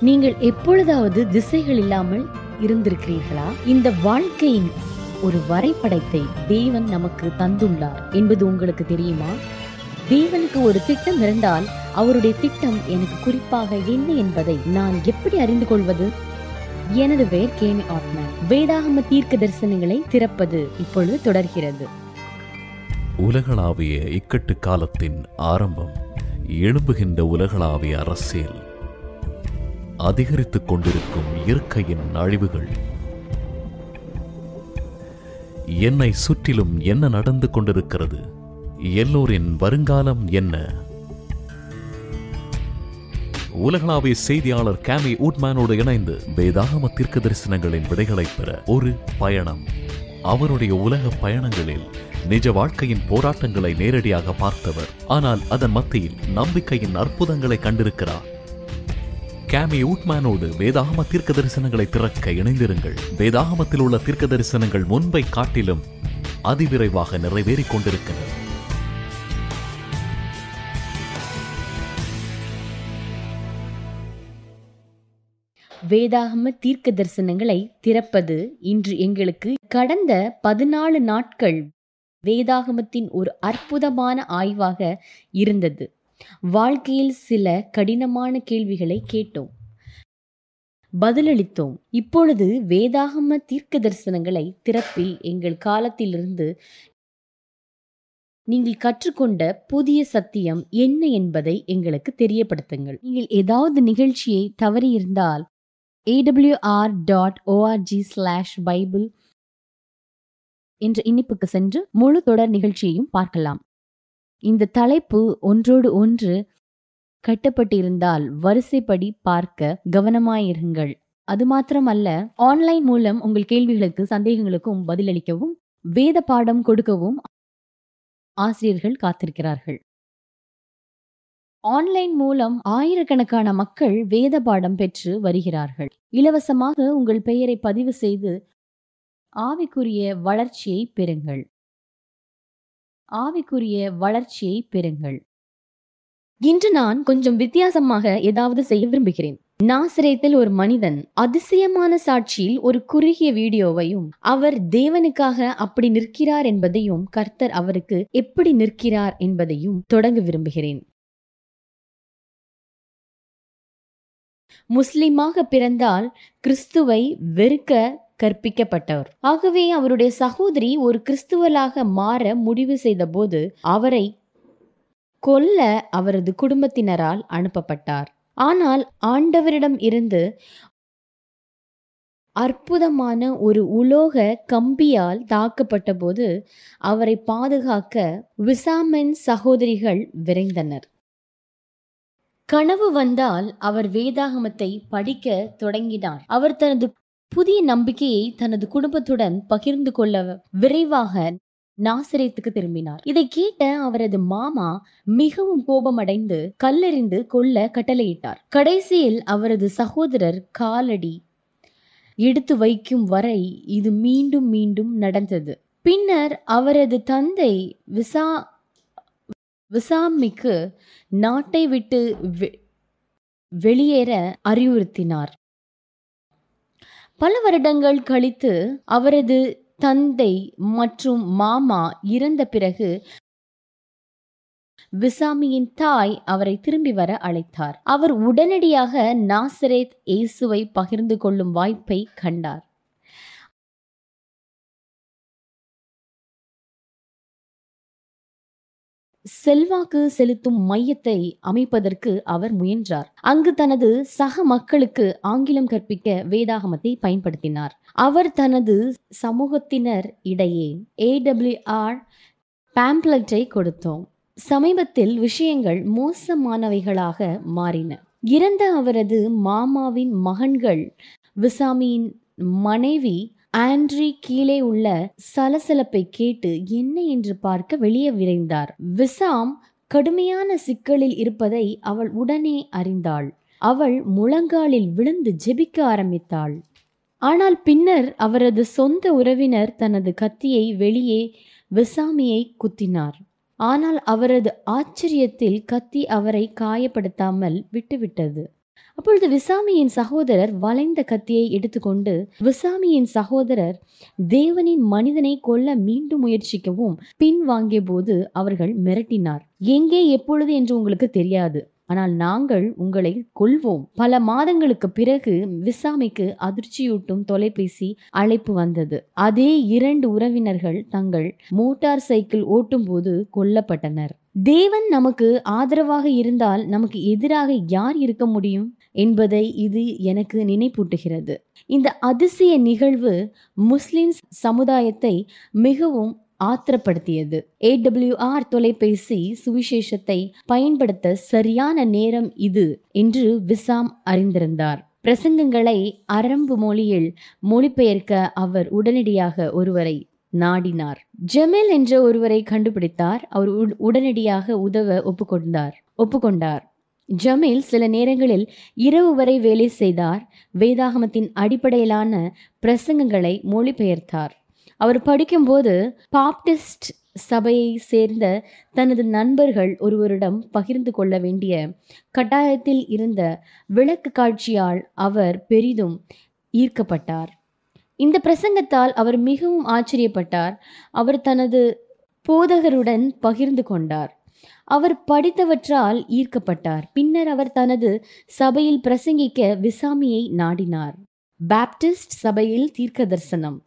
நீங்கள் எப்பொழுதாவது திசைகள் இல்லாமல் இருந்திருக்கிறீர்களா? இந்த வாழ்க்கையின் ஒரு வரைபடத்தை தேவன் நமக்கு தந்துள்ளார் என்பது உங்களுக்கு தெரியுமா? தேவனுக்கு ஒரு திட்டம் இருந்தால் அவருடைய திட்டம் எனக்கு குறிப்பாக என்ன என்பதை நான் எப்படி அறிந்து கொள்வது? எனது பெயர் கேமி ஆட்மேன் வேதாகம தீர்க்க தரிசனங்களை திறப்பது இப்பொழுது தொடர்கிறது. உலகளாவிய இக்கட்டு காலத்தின் ஆரம்பம் எழும்புகின்ற உலகளாவிய அரசியல் அதிகரித்துக் கொண்டிருக்கும் இயற்கையின் அழிவுகள். என்னை சுற்றிலும் என்ன நடந்து கொண்டிருக்கிறது? எல்லோரின் வருங்காலம் என்ன? உலகளாவிய செய்தியாளர் கேமி ஊட்மேனோடு இணைந்து வேதாகம தீர்க்க தரிசனங்களின் விடைகளை பெற ஒரு பயணம். அவருடைய உலக பயணங்களில் நிஜ வாழ்க்கையின் போராட்டங்களை நேரடியாக பார்த்தவர். ஆனால் அதன் மத்தியில் நம்பிக்கையின் அற்புதங்களை கண்டிருக்கிறார். கேமி ஊட்மேனோடு வேதாகம தீர்க்க தரிசனங்களை திறக்க இணைந்திருங்கள். வேதாகமத்தில் உள்ள தீர்க்க தரிசனங்கள் முன்பை காட்டிலும் அதிவிரைவாக நிறைவேறிக் கொண்டிருக்கின்றன. வேதாகம தீர்க்க தரிசனங்களை திறப்பது இன்று எங்களுக்கு கடந்த பதினாலு நாட்கள் வேதாகமத்தின் ஒரு அற்புதமான ஆய்வாக இருந்தது. வாழ்க்கையில் சில கடினமான கேள்விகளை கேட்டோம். பதிலளித்தோம். இப்பொழுது வேதாகம தீர்க்க தரிசனங்களை திறப்பில் எங்கள் காலத்திலிருந்து நீங்கள் கற்றுக்கொண்ட புதிய சத்தியம் என்ன என்பதை எங்களுக்கு தெரியப்படுத்துங்கள். நீங்கள் ஏதாவது நிகழ்ச்சியை தவறியிருந்தால் AWR dot ORG slash bible என்ற இனிப்புக்கு சென்று முழு தொடர் நிகழ்ச்சியையும் பார்க்கலாம். இந்த தலைப்பு ஒன்றோடு ஒன்று கட்டப்பட்டிருந்தால் வரிசைப்படி பார்க்க கவனமாயிருங்கள். அது மாத்திரமல்ல ஆன்லைன் மூலம் உங்கள் கேள்விகளுக்கு சந்தேகங்களுக்கும் பதிலளிக்கவும் வேத பாடம் கொடுக்கவும் ஆசிரியர்கள் காத்திருக்கிறார்கள். ஆன்லைன் மூலம் ஆயிரக்கணக்கான மக்கள் வேத பாடம் பெற்று வருகிறார்கள். இலவசமாக உங்கள் பெயரை பதிவு செய்து ஆவிக்குரிய வளர்ச்சியை பெறுங்கள். ஆவிக்குரிய வளர்ச்சியை பெறுங்கள். இன்று நான் கொஞ்சம் வித்தியாசமாக ஏதாவது செய்ய விரும்புகிறேன். நாசிரியத்தில் ஒரு மனிதன் அதிசயமான சாட்சியில் ஒரு குறுகிய வீடியோவையும் அவர் தேவனுக்காக அப்படி நிற்கிறார் என்பதையும் கர்த்தர் அவருக்கு எப்படி நிற்கிறார் என்பதையும் தொடங்க விரும்புகிறேன். முஸ்லிமாக பிறந்தால் கிறிஸ்துவை வெறுக்க கற்பிக்கப்பட்டவர். ஆகவே அவருடைய சகோதரி ஒரு கிறிஸ்துவலாக மாற முடிவு செய்தபோது அவரை கொல்ல அவரது குடும்பத்தினரால் அனுப்பப்பட்டார். ஆனால் ஆண்டவரிடம் இருந்து அற்புதமான ஒரு உலோக கம்பியால் தாக்கப்பட்ட போது அவரை பாதுகாக்க விசாமின் சகோதரிகள் விரைந்தனர். கனவு வந்தால் அவர் வேதாகமத்தை படிக்க தொடங்கினார். அவர் தனது புதிய நம்பிக்கையை தனது குடும்பத்துடன் பகிர்ந்து கொள்ள விரைவாக நாசிரியத்துக்கு திரும்பினார். இதை கேட்ட அவரது மாமா மிகவும் கோபமடைந்து கல்லெறிந்து கொல்ல கட்டளையிட்டார். கடைசியில் அவரது சகோதரர் காலடி எடுத்து வைக்கும் வரை இது மீண்டும் மீண்டும் நடந்தது. பின்னர் அவரது தந்தை விசா விசாமிக்கு நாட்டை விட்டு வெளியேற அறிவுறுத்தினார். பல வருடங்கள் கழித்து அவரது தந்தை மற்றும் மாமா இறந்த பிறகு விசாமியின் தாய் அவரை திரும்பி வர அழைத்தார். அவர் உடனடியாக நாசரேத் இயேசுவை பகிர்ந்து கொள்ளும் வாய்ப்பை கண்டார். செல்வாக்கு செலுத்தும் மையத்தை அமைப்பதற்கு அவர் முயன்றார். அங்கு தனது சக மக்களுக்கு ஆங்கிலம் கற்பிக்க வேதாகமத்தை பயன்படுத்தினார். அவர் தனது சமூகத்தினர் இடையே ஏடபிள்யூஆர் பேம்ப்ளெட்டை கொடுத்தோம். சமீபத்தில் விஷயங்கள் மோசமானவைகளாக மாறின. இறந்த அவரது மாமாவின் மகன்கள் விசாமியின் மனைவி ஆண்ட்ரி கீழே உள்ள சலசலப்பை கேட்டு என்ன என்று பார்க்க வெளியே விரைந்தார். விசாம் கடுமையான சிக்கலில் இருப்பதை அவள் உடனே அறிந்தாள். அவள் முழங்காலில் விழுந்து ஜெபிக்க ஆரம்பித்தாள். ஆனால் பின்னர் அவரது சொந்த உறவினர் தனது கத்தியை வெளியே விசாமியை குத்தினார். ஆனால் அவரது ஆச்சரியத்தில் கத்தி அவரை காயப்படுத்தாமல் விட்டுவிட்டது. அப்பொழுது விசாமியின் சகோதரர் வளைந்த கத்தியை எடுத்துக்கொண்டு விசாமியின் சகோதரர் தேவனின் மனிதனை கொல்ல மீண்டும் முயற்சிக்கவும் பின்வாங்கிய போது அவர்கள் மிரட்டினார். எங்கே எப்பொழுது என்று உங்களுக்கு தெரியாது. ஆனால் நாங்கள் உங்களை கொல்வோம். பல மாதங்களுக்கு பிறகு விசாமிக்கு அதிர்ச்சியூட்டும் தொலைபேசி அழைப்பு வந்தது. அதே இரண்டு உறவினர்கள் தங்கள் மோட்டார் சைக்கிள் ஓட்டும்போது கொல்லப்பட்டனர். தேவன் நமக்கு ஆதரவாக இருந்தால் நமக்கு எதிராக யார் இருக்க முடியும்? என்பதை இது எனக்கு நினைப்பூட்டுகிறது. இந்த அதிசய நிகழ்வு முஸ்லிம் சமுதாயத்தை மிகவும் ஆத்திரப்படுத்தியது. ஏடபிள்யூஆர் தொலைபேசி சுவிசேஷத்தை பயன்படுத்த சரியான நேரம் இது என்று விசாம் அறிந்திருந்தார். பிரசங்கங்களை அரம்பு மொழியில் மொழிபெயர்க்க அவர் உடனடியாக ஒருவரை நாடினார். ஜெமெல் என்ற ஒருவரை கண்டுபிடித்தார். அவர் உடனடியாக உதவ ஒப்புக்கொண்டார். ஒப்புக்கொண்டார். ஜமீல் சில நேரங்களில் இரவு வரை வேலை செய்தார். வேதாகமத்தின் அடிப்படையிலான பிரசங்கங்களை மொழிபெயர்த்தார். அவர் படிக்கும்போது பாப்டிஸ்ட் சபையை சேர்ந்த தனது நண்பர்கள் ஒருவரிடம் பகிர்ந்து கொள்ள வேண்டிய கட்டாயத்தில் இருந்த விளக்கு காட்சியால் அவர் பெரிதும் ஈர்க்கப்பட்டார். இந்த பிரசங்கத்தால் அவர் மிகவும் ஆச்சரியப்பட்டார். அவர் தனது போதகருடன் பகிர்ந்து கொண்டார். அவர் படித்தவற்றால் ஈர்க்கப்பட்டார். பின்னர் அவர் தனது சபையில் பிரசங்கிக்க விசாமியை நாடினார். பாப்டிஸ்ட் சபையில் தீர்க்க தரிசனம்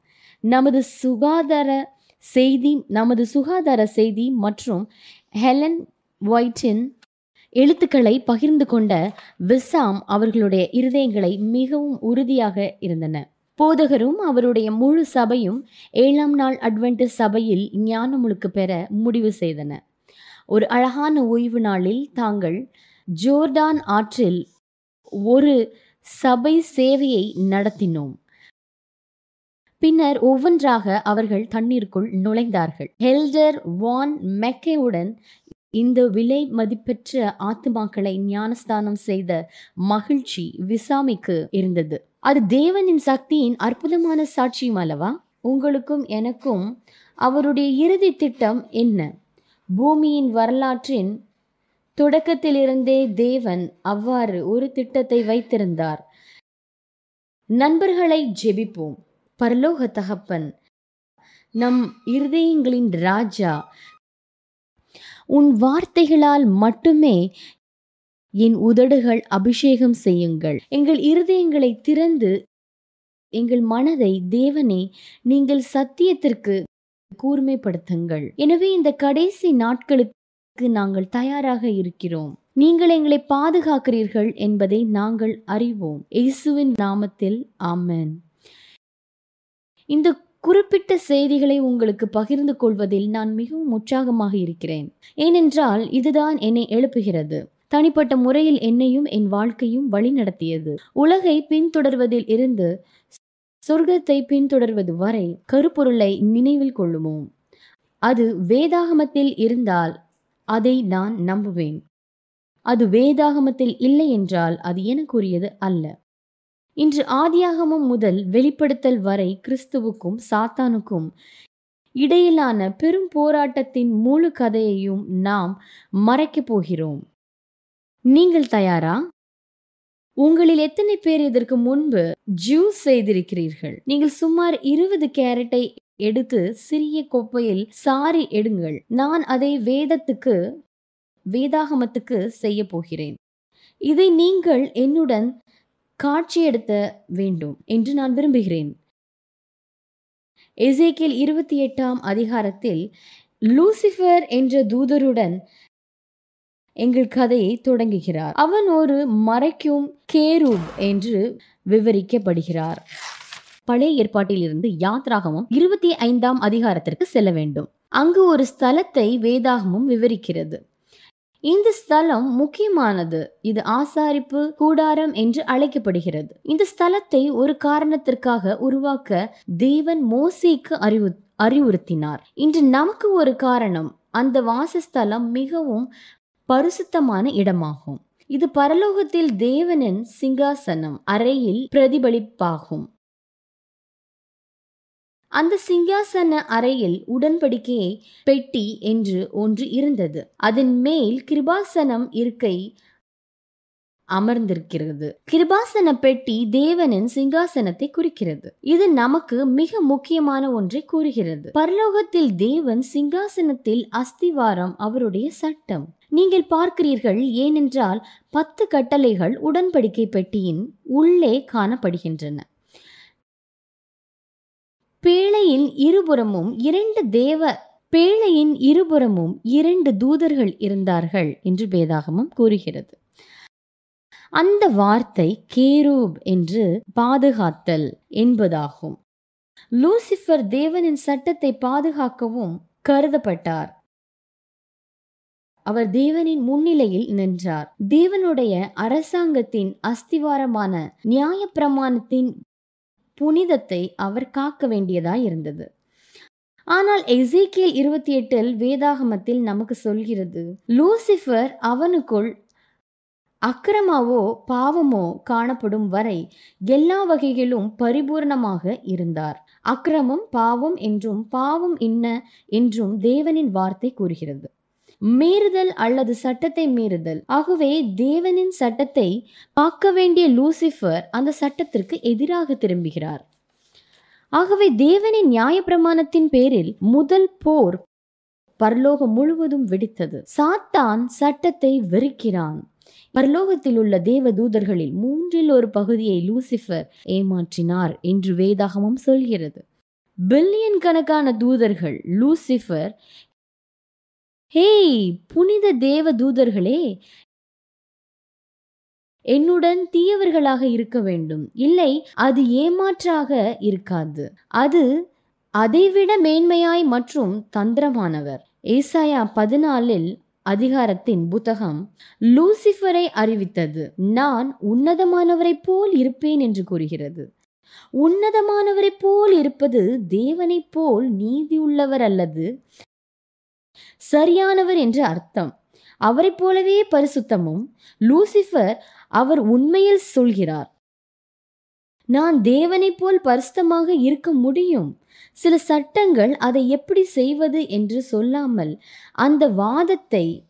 நமது சுகாதார செய்தி நமது சுகாதார செய்தி மற்றும் ஹெலன் ஒயிட்டின் எழுத்துக்களை பகிர்ந்து கொண்ட விசாம் அவர்களுடைய இருதயங்களை மிகவும் உறுதியாக இருந்தன. போதகரும் அவருடைய முழு சபையும் ஏழாம் நாள் அட்வென்டிஸ் சபையில் ஞானமுழுக்கு பெற முடிவு செய்தன. ஒரு அழகான ஓய்வு நாளில் தாங்கள் ஜோர்டான் ஆற்றில் ஒரு சபை சேவையை நடத்தினோம். பின்னர் ஒவ்வொன்றாக அவர்கள் தண்ணீருக்குள் நுழைந்தார்கள். ஹெல்டர் வான் மெக்கேவுடன் இந்த விலை மதிப்பெற்ற ஆத்துமாக்களை ஞானஸ்தானம் செய்த மகிழ்ச்சி விசாமிக்கு இருந்தது. அது தேவனின் சக்தியின் அற்புதமான சாட்சியும் அல்லவா? உங்களுக்கும் எனக்கும் அவருடைய இறுதி திட்டம் என்ன? பூமியின் வரலாற்றின் தொடக்கத்திலிருந்தே தேவன் அவ்வாறு ஒரு திட்டத்தை வைத்திருந்தார். நண்பர்களை ஜெபிப்போம். பரலோக தகப்பன் நம் இருதயங்களின் ராஜா உன் வார்த்தைகளால் மட்டுமே என் உதடுகள் அபிஷேகம் செய்யுங்கள். எங்கள் இருதயங்களை திறந்து எங்கள் மனதை தேவனே நீங்கள் சத்தியத்திற்கு கூர்மைப்படுத்துங்கள். எனவே இந்த கடைசி நாட்களுக்கு நாங்கள் தயாராக இருக்கிறோம். நீங்கள் எங்களை பாதுகாக்கிறீர்கள் என்பதை நாங்கள் அறிவோம். இயேசுவின் நாமத்தில் ஆமென். இந்த குறிப்பிட்ட செய்திகளை உங்களுக்கு பகிர்ந்து கொள்வதில் நான் மிகவும் உற்சாகமாக இருக்கிறேன். ஏனென்றால் இதுதான் என்னை எழுப்புகிறது. தனிப்பட்ட முறையில் என்னையும் என் வாழ்க்கையும் வழிநடத்தியது. உலகை பின்தொடர்வதில் இருந்து சொர்க்கத்தை பின்தொடர்வது வரை கருப்பொருளை நினைவில் கொள்ளுமோ? அது வேதாகமத்தில் இருந்தால் அதை நான் நம்புவேன். அது வேதாகமத்தில் இல்லை என்றால் அது எனக்குரியது அல்ல. இன்று ஆதியாகமம் முதல் வெளிப்படுத்தல் வரை கிறிஸ்துவுக்கும் சாத்தானுக்கும் இடையிலான பெரும் போராட்டத்தின் முழு கதையையும் நாம் மறைக்கப் போகிறோம். நீங்கள் தயாரா? உங்களில் எத்தனை பேர் இதற்கு முன்பு ஜூஸ் செய்திருக்கிறீர்கள்? நீங்கள் சுமார் இருபது கேரட்டை எடுத்து சிறிய கொப்பையில் சாரி எடுங்கள். நான் அதை வேதத்துக்கு வேதாகமத்துக்கு செய்ய போகிறேன். இதை நீங்கள் என்னுடன் காட்சியெடுத்த வேண்டும் என்று நான் விரும்புகிறேன். எசேக்கியல் இருபத்தி எட்டாம் அதிகாரத்தில் லூசிஃபர் என்ற தூதருடன் எங்கள் கதையை தொடங்குகிறார். அவன் ஒரு மறைக்கும் கேரூப் என்று விவரிக்கப்படுகிறார். பழைய ஏற்பாட்டில் இருந்து யாத்ராகமும் இருபத்தி ஐந்தாம் அதிகாரத்திற்கு செல்ல வேண்டும். அங்கு ஒரு ஸ்தலத்தை வேதாகமும் விவரிக்கிறது. இந்த ஸ்தலம் முக்கியமானது. இது ஆசாரிப்பு கூடாரம் என்று அழைக்கப்படுகிறது. இந்த ஸ்தலத்தை ஒரு காரணத்திற்காக உருவாக்க தேவன் மோசேக்கு அறிவு அறிவுறுத்தினார். இன்று நமக்கு ஒரு காரணம். அந்த வாசஸ்தலம் மிகவும் பரிசுத்தமான இடமாகும். இது பரலோகத்தில் தேவனின் சிங்காசனம் அறையில் பிரதிபலிப்பாகும். அந்த சிங்காசன அறையில் உடன்படிக்கையை பெட்டி என்று ஒன்று இருந்தது. அதன் மேல் கிருபாசனம் இருக்கை அமர்ந்திருக்கிறது. கிருபாசன பெட்டி தேவனின் சிங்காசனத்தை குறிக்கிறது. இது நமக்கு மிக முக்கியமான ஒன்றை கூறுகிறது. பரலோகத்தில் தேவன் சிங்காசனத்தில் அஸ்திவாரம் அவருடைய சட்டம். நீங்கள் பார்க்கிறீர்கள் ஏனென்றால் பத்து கட்டளைகள் உடன்படிக்கை பெட்டியின் உள்ளே காணப்படுகின்றன. பேழையின் இருபுறமும் இரண்டு தேவ பேழையின் இருபுறமும் இரண்டு தூதர்கள் இருந்தார்கள் என்று வேதாகமம் கூறுகிறது. அந்த வார்த்தை கேரூப் என்று பாதுகாத்தல் என்பதாகும். லூசிஃபர் தேவனின் சட்டத்தை பாதுகாக்கவும் கருதப்பட்டார். அவர் தேவனின் முன்னிலையில் நின்றார். தேவனுடைய அரசாங்கத்தின் அஸ்திவாரமான நியாய பிரமாணத்தின் புனிதத்தை அவர் காக்க வேண்டியதாய் இருந்தது. ஆனால் எசேக்கியல் இருபத்தி எட்டில் வேதாகமத்தில் நமக்கு சொல்கிறது லூசிஃபர் அவனுக்குள் அக்கிரமாவோ பாவமோ காணப்படும் வரை எல்லா வகைகளும் பரிபூர்ணமாக இருந்தார். அக்கிரமம் பாவம் என்றும் பாவம் என்ன என்றும் தேவனின் வார்த்தை கூறுகிறது. மீறுதல் அல்லது சட்டத்தை மீறுதல். ஆகவே தேவனின் சட்டத்தை பார்க்க வேண்டிய லூசிஃபர் அந்த சட்டத்திற்கு எதிராக திரும்புகிறார். ஆகவே தேவனின் நியாயப்பிரமாணத்தின் பேரில் முதல் போர் பரலோகம் முழுவதும் வெடித்தது. சாத்தான் சட்டத்தை வெறுக்கிறான். பரலோகத்தில் உள்ள தேவ தூதர்களில் மூன்றில் ஒரு பகுதியை லூசிஃபர் ஏமாற்றினார் என்று வேதாகமம் சொல்கிறது. பில்லியன் கணக்கான தூதர்கள் லூசிஃபர் ஹேய் புனித தேவ தூதர்களே என்னுடன் தீயவர்களாக இருக்க வேண்டும். இல்லை அது ஏமாற்றாக இருக்காது. அது அதைவிட மேன்மையாய் மற்றும் தந்திரமானவர். ஏசாயா பதினாலில் அதிகாரத்தின் புத்தகம் லூசிஃபரை அறிவித்தது. நான் உன்னதமானவரைப் போல் இருப்பேன் என்று கூறுகிறது. உன்னதமானவரைப் போல் இருப்பது தேவனைப் போல் நீதியுள்ளவர் அல்லது சரியானவர் என்று அர்த்தம். அவரைப் போலவே பரிசுத்தமும் லூசிஃபர் அவர் உண்மையில் சொல்கிறார் நான் தேவனைப் போல் பரிசுத்தமாக இருக்க முடியும். சில சட்டங்கள் அதை எப்படி செய்வது என்று சொல்லாமல் அந்த வாதத்தை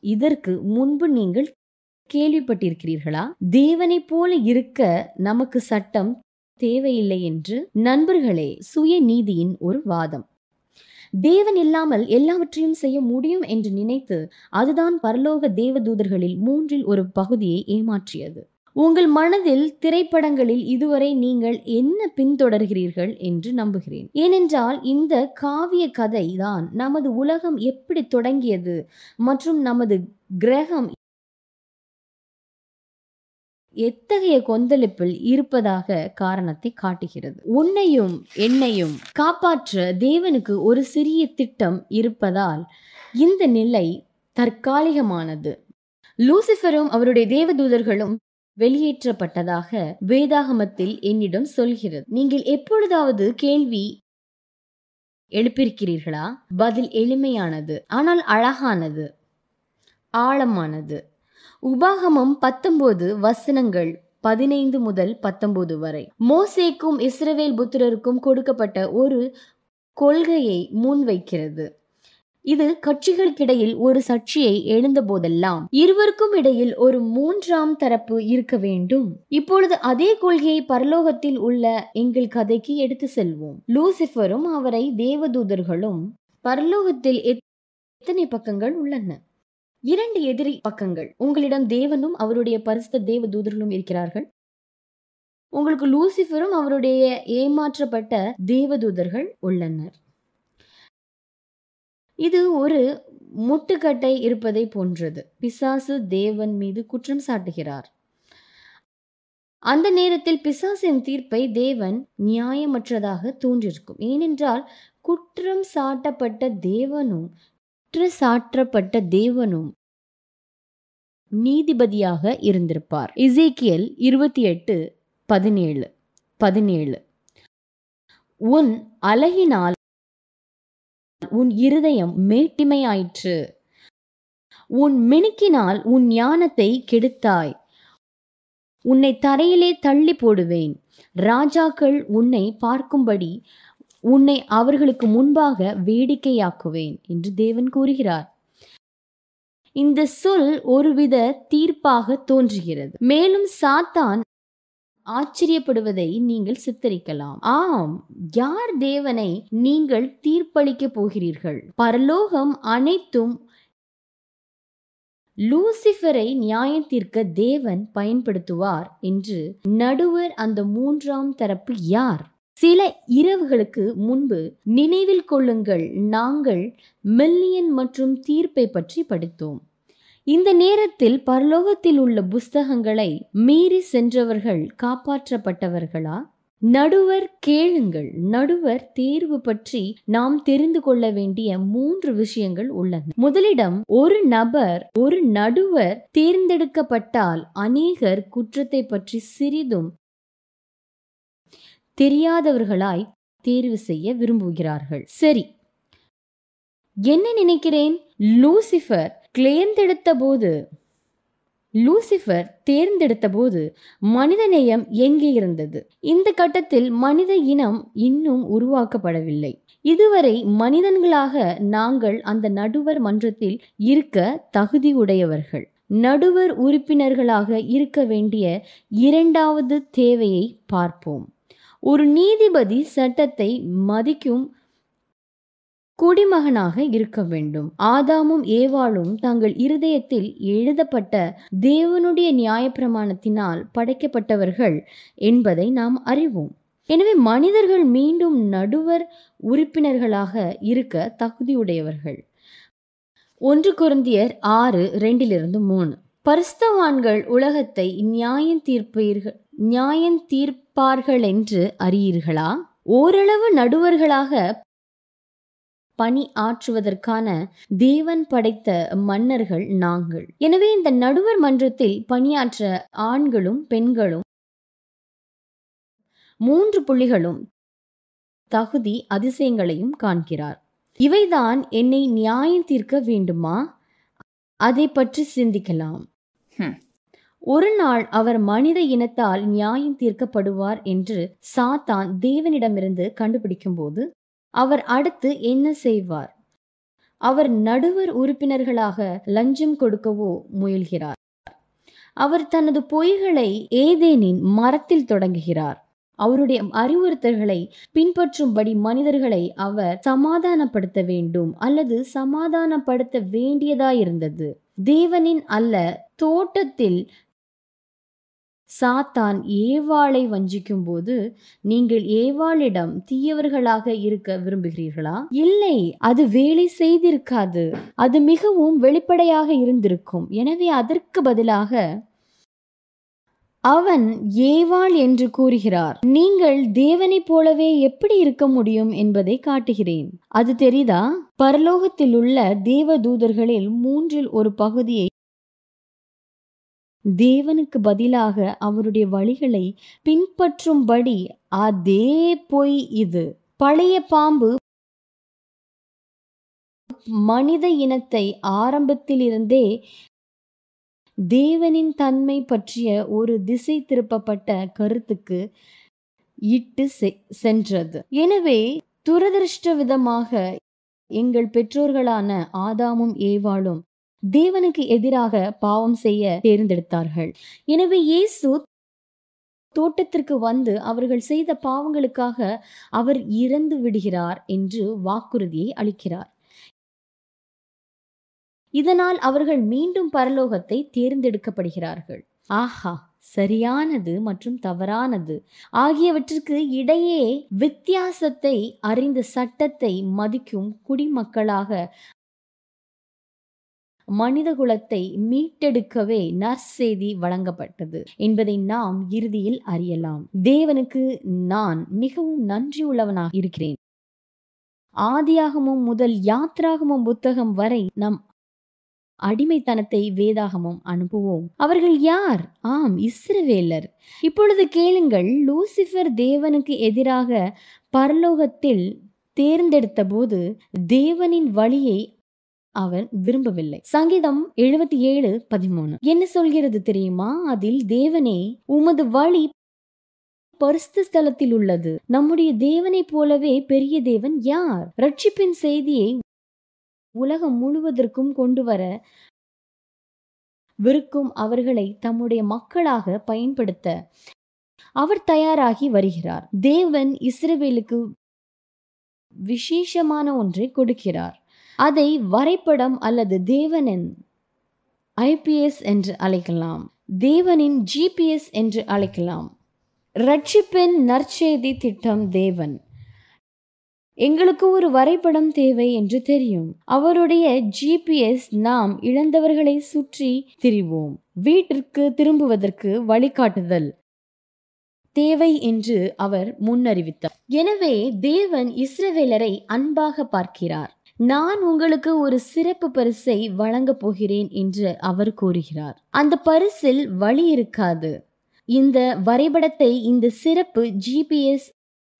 இதற்கு முன்பு நீங்கள் கேள்விப்பட்டிருக்கிறீர்களா? தேவனைப் போல இருக்க நமக்கு சட்டம் தேவையில்லை என்று. நண்பர்களே சுய நீதியின் ஒரு வாதம். தேவன் இல்லாமல் எல்லாவற்றையும் செய்ய முடியும் என்று நினைத்து அதுதான் பரலோக தேவதூதர்களில் மூன்றில் ஒரு பகுதியை ஏமாற்றியது. உங்கள் மனதில் திரைப்படங்களில் இதுவரை நீங்கள் என்ன பின்தொடர்கிறீர்கள் என்று நம்புகிறேன். ஏனென்றால் இந்த காவிய கதை தான் நமது உலகம் எப்படி தொடங்கியது மற்றும் நமது கிரகம் எத்தகைய கொந்தளிப்பில் இருப்பதாக காரணத்தை காட்டுகிறது. உன்னையும் என்னையும் காப்பாற்ற தேவனுக்கு ஒரு சிறிய திட்டம் இருப்பதால் இந்த நிலை தற்காலிகமானது. லூசிஃபரும் அவருடைய தேவதூதர்களும் வெளியேற்றப்பட்டதாக வேதாகமத்தில் என்னிடம் சொல்கிறது. நீங்கள் எப்பொழுதாவது கேள்வி எழுப்பியிருக்கிறீர்களா? பதில் எளிமையானது ஆனால் அழகானது ஆழமானது. உபாகமம் பத்தொன்பது வசனங்கள் பதினைந்து முதல் பத்தொன்பது வரை. மோசேக்கும் இஸ்ரவேல் புத்திரருக்கும் கொடுக்கப்பட்ட ஒரு கொள்கையை முன்வைக்கிறது. இது கட்சிகளுக்கிடையில் ஒரு சர்ச்சையை எழுந்த போதெல்லாம் இருவருக்கும் இடையில் ஒரு மூன்றாம் தரப்பு இருக்க வேண்டும். இப்பொழுது அதே கொள்கையை பரலோகத்தில் உள்ள எங்கள் கதைக்கு எடுத்து செல்வோம். லூசிஃபரும் அவரை தேவதூதர்களும் பரலோகத்தில் எத்தனை பக்கங்கள் உள்ளன? இரண்டு எதிரி பக்கங்கள். உங்களிடம் தேவனும் அவருடைய பரிசுத்த தேவ தூதர்களும் இருக்கிறார்கள். உங்களுக்கு லூசிஃபரும் அவருடைய ஏமாற்றப்பட்ட தேவதூதர்கள் உள்ளனர். இது ஒரு முட்டுக்கட்டை இருப்பதை போன்றது. பிசாசு தேவன் மீது குற்றம் சாட்டுகிறார். அந்த நேரத்தில் பிசாசின் தீர்ப்பை தேவன் நியாயமற்றதாக தோன்றிருக்கும். ஏனென்றால் குற்றம் சாட்டப்பட்ட தேவனும் குற்றச்சாற்றப்பட்ட தேவனும் நீதிபதியாக இருந்திருப்பார். இசேக்கியல் இருபத்தி எட்டு பதினேழு பதினேழு. உன் அழகினால் உன் இருதயம் மேட்டிமையாயிற்று. உன் மினுக்கினால் உன் ஞானத்தை கெடுத்தாய். உன்னை தரையிலே தள்ளி போடுவேன். ராஜாக்கள் உன்னை பார்க்கும்படி உன்னை அவர்களுக்கு முன்பாக வேடிக்கையாக்குவேன் என்று தேவன் கூறுகிறார். இந்த சொல் ஒருவித தீர்ப்பாக தோன்றுகிறது. மேலும் சாத்தான் ஆச்சரியப்படுவதை நீங்கள் சித்தரிக்கலாம். ஆம் யார் தேவனை நீங்கள் தீர்ப்பளிக்க போகிறீர்கள்? பரலோகம் அனைத்தும் லூசிஃபரை நியாயத்தீர்க்க தேவன் பயன்படுத்துவார் என்று நடுவர் அந்த மூன்றாம் தரப்பு யார்? சில இரவுகளுக்கு முன்பு நினைவில் கொள்ளுங்கள் நாங்கள் மில்லியன் மற்றும் தீர்ப்பை பற்றி படித்தோம். இந்த நேரத்தில் பரலோகத்தில் உள்ள புஸ்தகங்களை மீறி சென்றவர்கள் காப்பாற்றப்பட்டவர்களா? நடுவர் கேளுங்கள் நடுவர் தேர்வு பற்றி நாம் தெரிந்து கொள்ள வேண்டிய மூன்று விஷயங்கள் உள்ளன. முதலிடம் ஒரு நபர் ஒரு நடுவர் தேர்ந்தெடுக்கப்பட்டால் அநேகர் குற்றத்தை பற்றி சிறிதும் தெரியாதவர்களாய் தேர்வு செய்ய விரும்புகிறார்கள். சரி. என்ன நினைக்கிறேன்? லூசிஃபர் தேர்ந்தெடுத்த போது லூசிஃபர் தேர்ந்தெடுத்த போது மனிதநேயம் எங்கே இருந்தது? இந்த கட்டத்தில் மனித இனம் இன்னும் உருவாக்கப்படவில்லை. இதுவரை மனிதன்களாக நாங்கள் அந்த நடுவர் மன்றத்தில் இருக்க தகுதியுடையவர்கள் நடுவர் உறுப்பினர்களாக இருக்க வேண்டிய இரண்டாவது தேவையை பார்ப்போம். ஒரு நீதிபதி சட்டத்தை மதிக்கும் குடிமகனாக இருக்க வேண்டும். ஆதாமும் ஏவாளும் தங்கள் இருதயத்தில் எழுதப்பட்ட தேவனுடைய நியாயப்பிரமாணத்தினால் படைக்கப்பட்டவர்கள் என்பதை நாம் அறிவோம். எனவே மனிதர்கள் மீண்டும் நடுவர் உறுப்பினர்களாக இருக்க தகுதியுடையவர்கள். ஒன்று குருந்தியர் ஆறு ரெண்டிலிருந்து மூணு. பரிஸ்தவான்கள் உலகத்தை நியாயம் தீர்ப்பீர்கள் நியாயம் தீர்ப்பார்கள் என்று அறியீர்களா? ஓரளவு நடுவர்களாக பணி ஆற்றுவதற்கான தேவன் படைத்த மன்னர்கள் நாங்கள். எனவே இந்த நடுவர் மன்றத்தில் பணியாற்ற ஆண்களும் பெண்களும் மூன்று புள்ளிகளும் தகுதி அதிசயங்களையும் காண்கிறார். இவைதான் என்னை நியாயம் தீர்க்க வேண்டுமா? அதை பற்றி சிந்திக்கலாம். ஒரு நாள் அவர் மனித இனத்தால் நியாயம் தீர்க்கப்படுவார் என்று சாத்தான் தேவனிடமிருந்து கண்டுபிடிக்கும் போது அவர் அடுத்து என்ன செய்வார்? அவர் நடுவர் உறுப்பினர்களாக லஞ்சம் கொடுக்கவோ முயல்கிறார். அவர் தனது பொய்களை ஏதேனின் மரத்தில் தொடங்குகிறார். அவருடைய அறிவுறுத்தல்களை பின்பற்றும்படி மனிதர்களை அவர் சமாதானப்படுத்த வேண்டும் அல்லது சமாதானப்படுத்த வேண்டியதாயிருந்தது. தேவனின் அல்ல தோட்டத்தில் சாத்தான் ஏவாளை வஞ்சிக்கும் போது நீங்கள் ஏவாளிடம் தீயவர்களாக இருக்க விரும்புகிறீர்களா? இல்லை அது வேலை செய்திருக்காது. அது மிகவும் வெளிப்படையாக இருந்திருக்கும். எனவே அதற்கு பதிலாக அவன் ஏவாள் என்று கூறுகிறார். நீங்கள் தேவனைப் போலவே எப்படி இருக்க முடியும் என்பதை காட்டுகிறேன். அது தெரிதா பரலோகத்தில் உள்ள தேவ தூதர்களில் மூன்றில் ஒரு பகுதியை தேவனுக்கு பதிலாக அவருடைய வழிகளை பின்பற்றும்படி அதே பொய் இது. பழைய பாம்பு மனித இனத்தை ஆரம்பத்திலிருந்தே தேவனின் தன்மை பற்றிய ஒரு திசை திருப்பப்பட்ட கருத்துக்கு இட்டு செ- சென்றது. எனவே துரதிருஷ்ட விதமாக எங்கள் பெற்றோர்களான ஆதாமும் ஏவாளும் தேவனுக்கு எதிராக பாவம் செய்ய தேர்ந்தெடுத்தார்கள். எனவே இயேசு தோட்டத்திற்கு வந்து அவர்கள் செய்த பாவங்களுக்காக அவர் இறந்து விடுகிறார் என்று வாக்குறுதியை அளிக்கிறார். இதனால் அவர்கள் மீண்டும் பரலோகத்தை தேர்ந்தெடுக்கப்படுகிறார்கள். ஆஹா சரியானது மற்றும் தவறானது ஆகியவற்றிற்கு இடையே வித்தியாசத்தை அறிந்த சட்டத்தை மதிக்கும் குடிமக்களாக மனிதகுலத்தை மீட்டெடுக்கவே நற்செய்தி வழங்கப்பட்டது என்பதை நாம் இறுதியில் அறியலாம். தேவனுக்கு நான் மிகவும் நன்றியுள்ளவனாக இருக்கிறேன். ஆதியாகமும் முதல் யாத்ராகமும் புத்தகம் வரை நம் அடிமைத்தனத்தை வேதாகமும் அனுப்புவோம். அவர்கள் யார்? ஆம் இஸ்ரவேலர். இப்பொழுது கேளுங்கள் லூசிஃபர் தேவனுக்கு எதிராக பரலோகத்தில் தேர்ந்தெடுத்த போது தேவனின் வழியை அவன் விரும்பவில்லை. சங்கீதம் எழுபத்தி ஏழு பதிமூணு. என்ன சொல்கிறது தெரியுமா? அதில் தேவனே உமது வழி பரிஸ்து ஸ்தலத்தில் உள்ளது. நம்முடைய தேவனைப் போலவே பெரிய தேவன் யார்? ரட்சிப்பின் செய்தியை உலகம் முழுவதற்கும் கொண்டு வர விருக்கும் அவர்களை தம்முடைய மக்களாக பயன்படுத்த அவர் தயாராகி வருகிறார். தேவன் இஸ்ரவேலுக்கு விசேஷமான ஒன்றை கொடுக்கிறார். அதை வரைபடம் அல்லது தேவனின் ஐபிஎஸ் என்று அழைக்கலாம் தேவனின் ஜிபிஎஸ் என்று அழைக்கலாம். ரட்சிப்பின் நற்செய்தி திட்டம் தேவன். எங்களுக்கு ஒரு வரைபடம் தேவை என்று தெரியும். அவருடைய ஜிபிஎஸ் நாம் இழந்தவர்களை சுற்றி திரிவோம். வீட்டிற்கு திரும்புவதற்கு வழிகாட்டுதல் தேவை என்று அவர் முன்னறிவித்தார். எனவே தேவன் இஸ்ரவேலரை அன்பாக பார்க்கிறார். நான் உங்களுக்கு ஒரு சிறப்பு பரிசை வழங்கப் போகிறேன் என்று அவர் கூறுகிறார். அந்த பரிசில் வழி இருக்காது. இந்த வரைபடத்தை இந்த சிறப்பு ஜிபிஎஸ்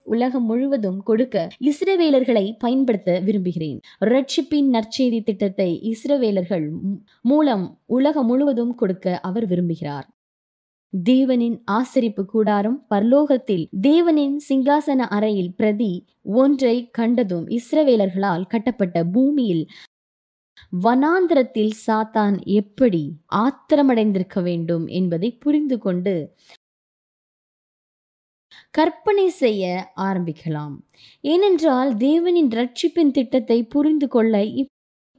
உலகம் முழுவதும் கொடுக்க இஸ்ரவேலர்களை பயன்படுத்த விரும்புகிறேன். ரட்சிப்பின் நற்செய்தி திட்டத்தை இஸ்ரவேலர்கள் மூலம் உலகம் முழுவதும் கொடுக்க அவர் விரும்புகிறார். தேவனின் ஆசரிப்பு கூடாரம் பர்லோகத்தில் தேவனின் சிங்காசன அறையில் பிரதி ஒன்றை கண்டதும் இஸ்ரவேலர்களால் கட்டப்பட்ட பூமியில் வனாந்திரத்தில் சாத்தான் எப்படி ஆத்திரமடைந்திருக்க வேண்டும் என்பதை புரிந்து கொண்டு கற்பனை செய்ய ஆரம்பிக்கலாம். ஏனென்றால் தேவனின் ரட்சிப்பின் திட்டத்தை புரிந்து கொள்ள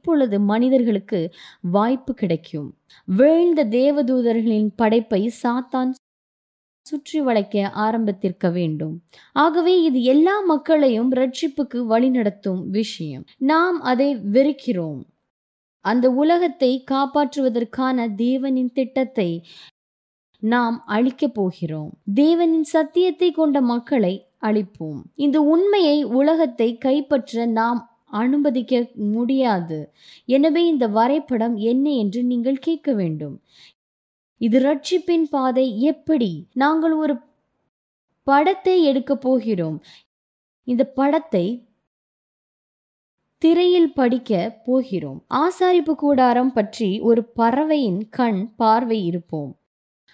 இப்பொழுது மனிதர்களுக்கு வாய்ப்பு கிடைக்கும். வீழ்ந்த தேவதூதர்களின் படைப்பை சாத்தான் சுற்றி வளைக்க ஆரம்பித்திருக்க வேண்டும். ஆகவே இது எல்லா மக்களையும் ரட்சிப்புக்கு வழிநடத்தும் விஷயம். நாம் அதை வெறுக்கிறோம். அந்த உலகத்தை காப்பாற்றுவதற்கான தேவனின் திட்டத்தை நாம் அழிக்கப் போகிறோம். தேவனின் சத்தியத்தை கொண்ட மக்களை அழிப்போம். இந்த உண்மையை உலகத்தை கைப்பற்ற நாம் அனுமதிக்க முடியாது. எனவே இந்த வரைபடம் என்ன என்று நீங்கள் கேட்க வேண்டும். இது ரட்சிப்பின் பாதை எப்படி? நாங்கள் ஒரு படத்தை எடுக்க போகிறோம். இந்த படத்தை திரையில் படிக்க போகிறோம். ஆசாரிப்பு கூடாரம் பற்றி ஒரு பறவையின் கண் பார்வை இருப்போம்.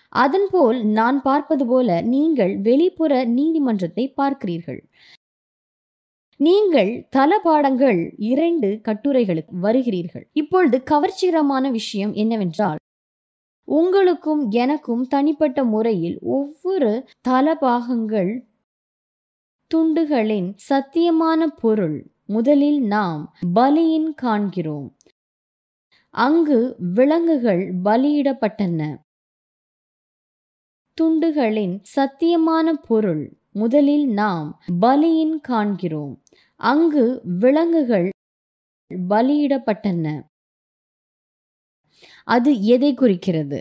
அதன்போல் நான் பார்ப்பது போல நீங்கள் வெளிப்புற நீதிமன்றத்தை பார்க்கிறீர்கள். நீங்கள் தல பாடங்கள் இரண்டு கட்டுரைகளுக்கு வருகிறீர்கள். இப்பொழுது கவர்ச்சிகரமான விஷயம் என்னவென்றால் உங்களுக்கும் எனக்கும் தனிப்பட்ட முறையில் ஒவ்வொரு தல பாகங்கள் துண்டுகளின் சத்தியமான பொருள் முதலில் நாம் பலியின் காண்கிறோம். அங்கு விலங்குகள் பலியிடப்பட்டன. துண்டுகளின் சத்தியமான பொருள் முதலில் நாம் பலியின் காண்கிறோம். அங்கு விலங்குகள் பலியிடப்பட்டன. அது எதை குறிக்கிறது?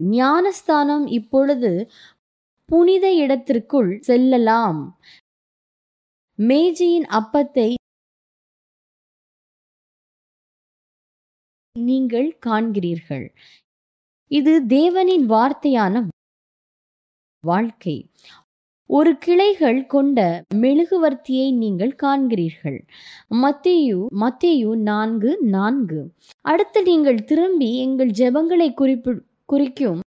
ஞானஸ்தானம் இப்பொழுது புனித இடத்திற்குள் செல்லலாம். மேஜியின் அப்பத்தை நீங்கள் காண்கிறீர்கள். இது தேவனின் வார்த்தையான வாழ்க்கை. ஒரு கிளைகள் கொண்ட மெழுகுவர்த்தியை நீங்கள் காண்கிறீர்கள். மத்தேயு மத்தேயு நான்கு நான்கு. அடுத்து நீங்கள் திரும்பி எங்கள் ஜெபங்களை குறிப்பு குறிக்கும்.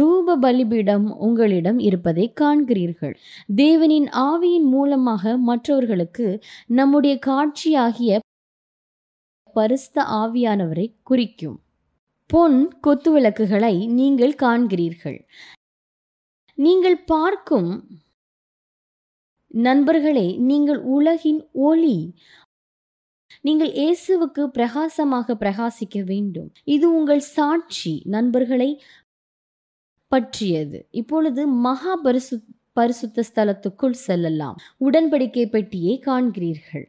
தூப பலிபீடம் உங்களிடம் இருப்பதை காண்கிறீர்கள். தேவனின் ஆவியின் மூலமாக மற்றவர்களுக்கு நம்முடைய காட்சியாகிய பரிஸ்த ஆவியானவரை குறிக்கும். பொன் கொத்து விளக்குகளை நீங்கள் காண்கிறீர்கள். நீங்கள் பார்க்கும் நண்பர்களே நீங்கள் உலகின் ஒளி. நீங்கள் இயேசுவுக்கு பிரகாசமாக பிரகாசிக்க வேண்டும். இது உங்கள் சாட்சி நண்பர்களை பற்றியது. இப்பொழுது மகா பரிசு பரிசுத்த ஸ்தலத்துக்குள் செல்லலாம். உடன்படிக்கை பெட்டியை காண்கிறீர்கள்.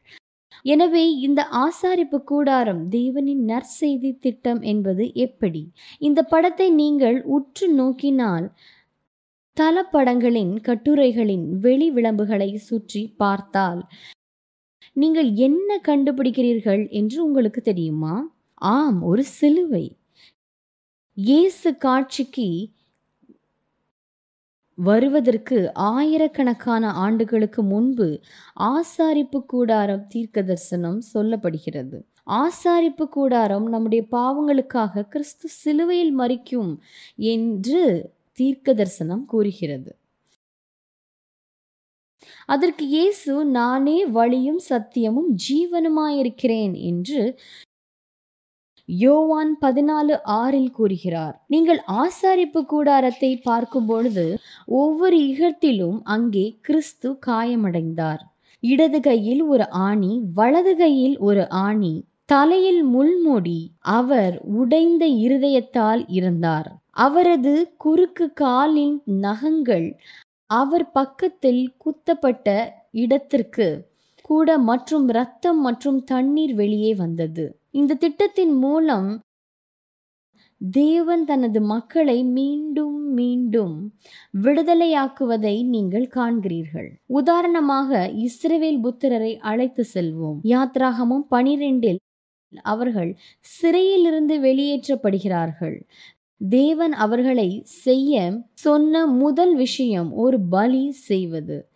எனவே இந்த ஆசாரிப்பு கூடாரம் தேவனின் நற்செய்தி திட்டம் என்பது எப்படி? இந்த படத்தை நீங்கள் உற்று நோக்கினால் தளப்படங்களின் கட்டுரைகளின் வெளி விளம்புகளை சுற்றி பார்த்தால் நீங்கள் என்ன கண்டுபிடிக்கிறீர்கள் என்று உங்களுக்கு தெரியுமா? ஆம் ஒரு சிலுவை. இயேசு காட்சிக்கு வருவதற்கு ஆயிரக்கணக்கான ஆண்டுகளுக்கு முன்பு ஆசாரிப்பு கூடாரம் தீர்க்க தரிசனம் சொல்லப்படுகிறது. ஆசாரிப்பு கூடாரம் நம்முடைய பாவங்களுக்காக கிறிஸ்து சிலுவையில் மறிக்கும் என்று தீர்க்க தரிசனம் கூறுகிறது. அதற்கு இயேசு நானே வழியும் சத்தியமும் ஜீவனுமாயிருக்கிறேன் என்று யோவான் பதினாலு ஆறில் கூறுகிறார். நீங்கள் ஆசாரிப்பு கூடாரத்தை பார்க்கும் பொழுது ஒவ்வொரு இகத்திலும் அங்கே கிறிஸ்து காயமடைந்தார். இடது கையில் ஒரு ஆணி வலது கையில் ஒரு ஆணி தலையில் முள்முடி அவர் உடைந்த இருதயத்தால் இருந்தார். அவரது குறுக்கு காலின் நகங்கள் அவர் பக்கத்தில் குத்தப்பட்ட இடத்திற்கு கூட மற்றும் இரத்தம் மற்றும் தண்ணீர் வெளியே வந்தது. இந்த திட்டத்தின் மூலம் தேவன் தனது மக்களை மீண்டும் மீண்டும் விடுதலையாக்குவதை நீங்கள் காண்கிறீர்கள். உதாரணமாக இஸ்ரவேல் புத்திரரை அழைத்து செல்வோம். யாத்ராகமும் பனிரெண்டில் அவர்கள் சிறையிலிருந்து வெளியேற்றப்படுகிறார்கள். தேவன் அவர்களை செய்ய சொன்ன முதல் விஷயம் ஒரு பலி செய்வது.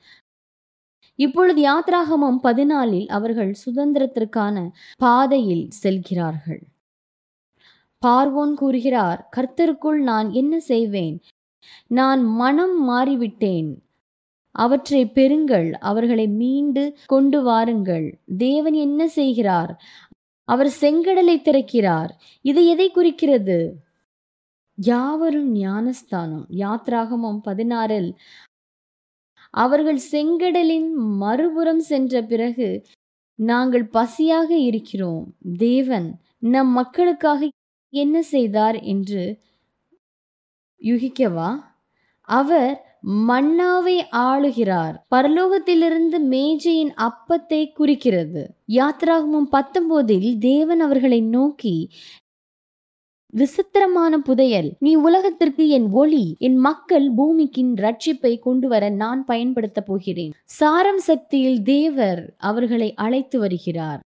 இப்பொழுது யாத்ராகமம் பதினாலில் அவர்கள் சுதந்திரத்திற்கான பாதையில் செல்கிறார்கள். பார்வோன் கூறுகிறார் கர்த்தருக்குள் நான் என்ன செய்வேன்? நான் மனம் மாறிவிட்டேன். அவற்றை பெறுங்கள் அவர்களை மீண்டு கொண்டு வாருங்கள். தேவன் என்ன செய்கிறார்? அவர் செங்கடலை திறக்கிறார். இது எதை குறிக்கிறது? யாவரும் ஞானஸ்தானம். யாத்ராகமம் பதினாறில் அவர்கள் செங்கடலின் மறுபுறம் சென்ற பிறகு நாங்கள் பசியாக இருக்கிறோம். தேவன் நம் மக்களுக்காக என்ன செய்தார் என்று யுகிக்கவா? அவர் மன்னாவை ஆளுகிறார். பரலோகத்திலிருந்து மேஜையின் அப்பத்தை குறிக்கிறது. யாத்ராகமும் பத்தொன்பதில் தேவன் அவர்களை நோக்கி விசித்திரமான புதையல். நீ உலகத்திற்கு என் ஒளி என் மக்கள் பூமிக்கின் ரட்சிப்பை கொண்டு வர நான் பயன்படுத்த போகிறேன். சாரம் சக்தியில் தேவர் அவர்களை அழைத்து வருகிறார்.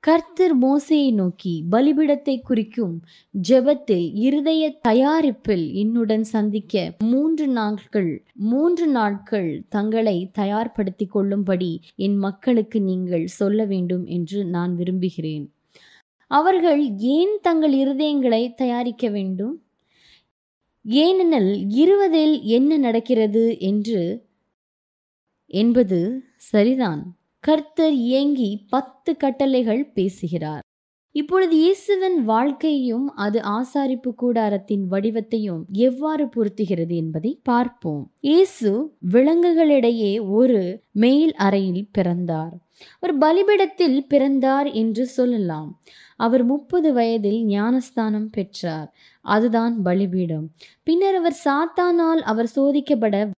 கர்த்தர் மோசையை நோக்கி பலிபிடத்தை குறிக்கும் ஜெபத்தில் இருதய தயாரிப்பில் என்னுடன் சந்திக்க மூன்று நாட்கள் மூன்று நாட்கள் தங்களை தயார்படுத்திக் கொள்ளும்படி என் மக்களுக்கு நீங்கள் சொல்ல வேண்டும் என்று நான் விரும்புகிறேன். அவர்கள் ஏன் தங்கள் இருதயங்களை தயாரிக்க வேண்டும்? ஏனெனில் இருவதில் என்ன நடக்கிறது என்று என்பது சரிதான். கர்த்தர் இயங்கி பத்து கட்டளைகள் பேசுகிறார். இப்பொழுது இயேசுவின் வாழ்க்கையும் அது ஆசாரிப்பு கூடாரத்தின் வடிவத்தையும் எவ்வாறு பொருத்துகிறது என்பதை பார்ப்போம். இயேசு விலங்குகளிடையே ஒரு மேல் அறையில் பிறந்தார். ஒரு பலிபிடத்தில் பிறந்தார் என்று சொல்லலாம். அவர் முப்பது வயதில் ஞானஸ்தானம் பெற்றார். அதுதான் பலிபீடம். பின்னர் அவர் சாத்தானால் அவர் சோதிக்கப்பட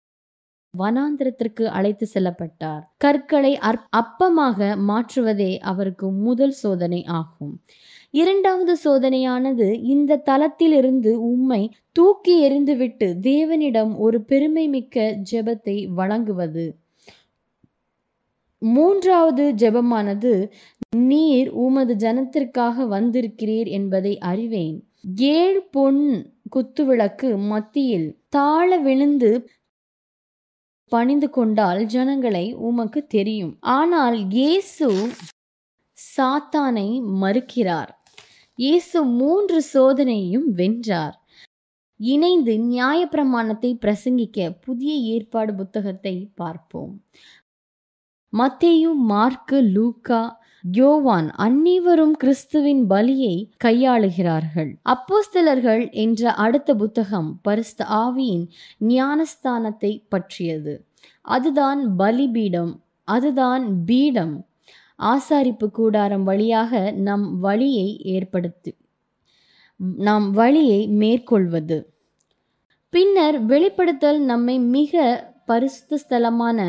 வனாந்திரத்திற்கு அழைத்து செல்லப்பட்டார். கற்களை அப்பமாக மாற்றுவதே அவருக்கு முதல் சோதனை ஆகும். இரண்டாவது சோதனையானது இந்த தளத்திலிருந்து உம்மை தூக்கி எறிந்துவிட்டு தேவனிடம் ஒரு பெருமை மிக்க ஜெபத்தை வழங்குவது. மூன்றாவது ஜெபமானது நீர் உமது ஜனத்திற்காக வந்திருக்கிறீர் என்பதை அறிவேன். ஏழ் பொன் குத்துவிளக்கு மத்தியில் தாழ விழுந்து பணிந்து கொண்டால் ஜனங்களை உமக்கு தெரியும். ஆனால் இயேசு சாத்தானை மறுக்கிறார். இயேசு மூன்று சோதனையும் வென்றார். இணைந்து நியாயப்பிரமாணத்தை பிரசங்கிக்க புதிய ஏற்பாடு புத்தகத்தை பார்ப்போம். மத்தேயு மார்க்கு லூக்கா யோவான் அன்னிவரும் கிறிஸ்துவின் பலியை கையாளுகிறார்கள். அப்போஸ்தலர்கள் என்ற அடுத்த புத்தகம் பரிஸ்த ஆவியின் ஞானஸ்தானத்தை பற்றியது. அதுதான் பலிபீடம் அதுதான் பீடம். ஆசாரிப்பு கூடாரம் வழியாக நம் வழியை ஏற்படுத்தி நாம் வழியை மேற்கொள்வது. பின்னர் வெளிப்படுத்தல் நம்மை மிக பரிசுத்த ஸ்தலமான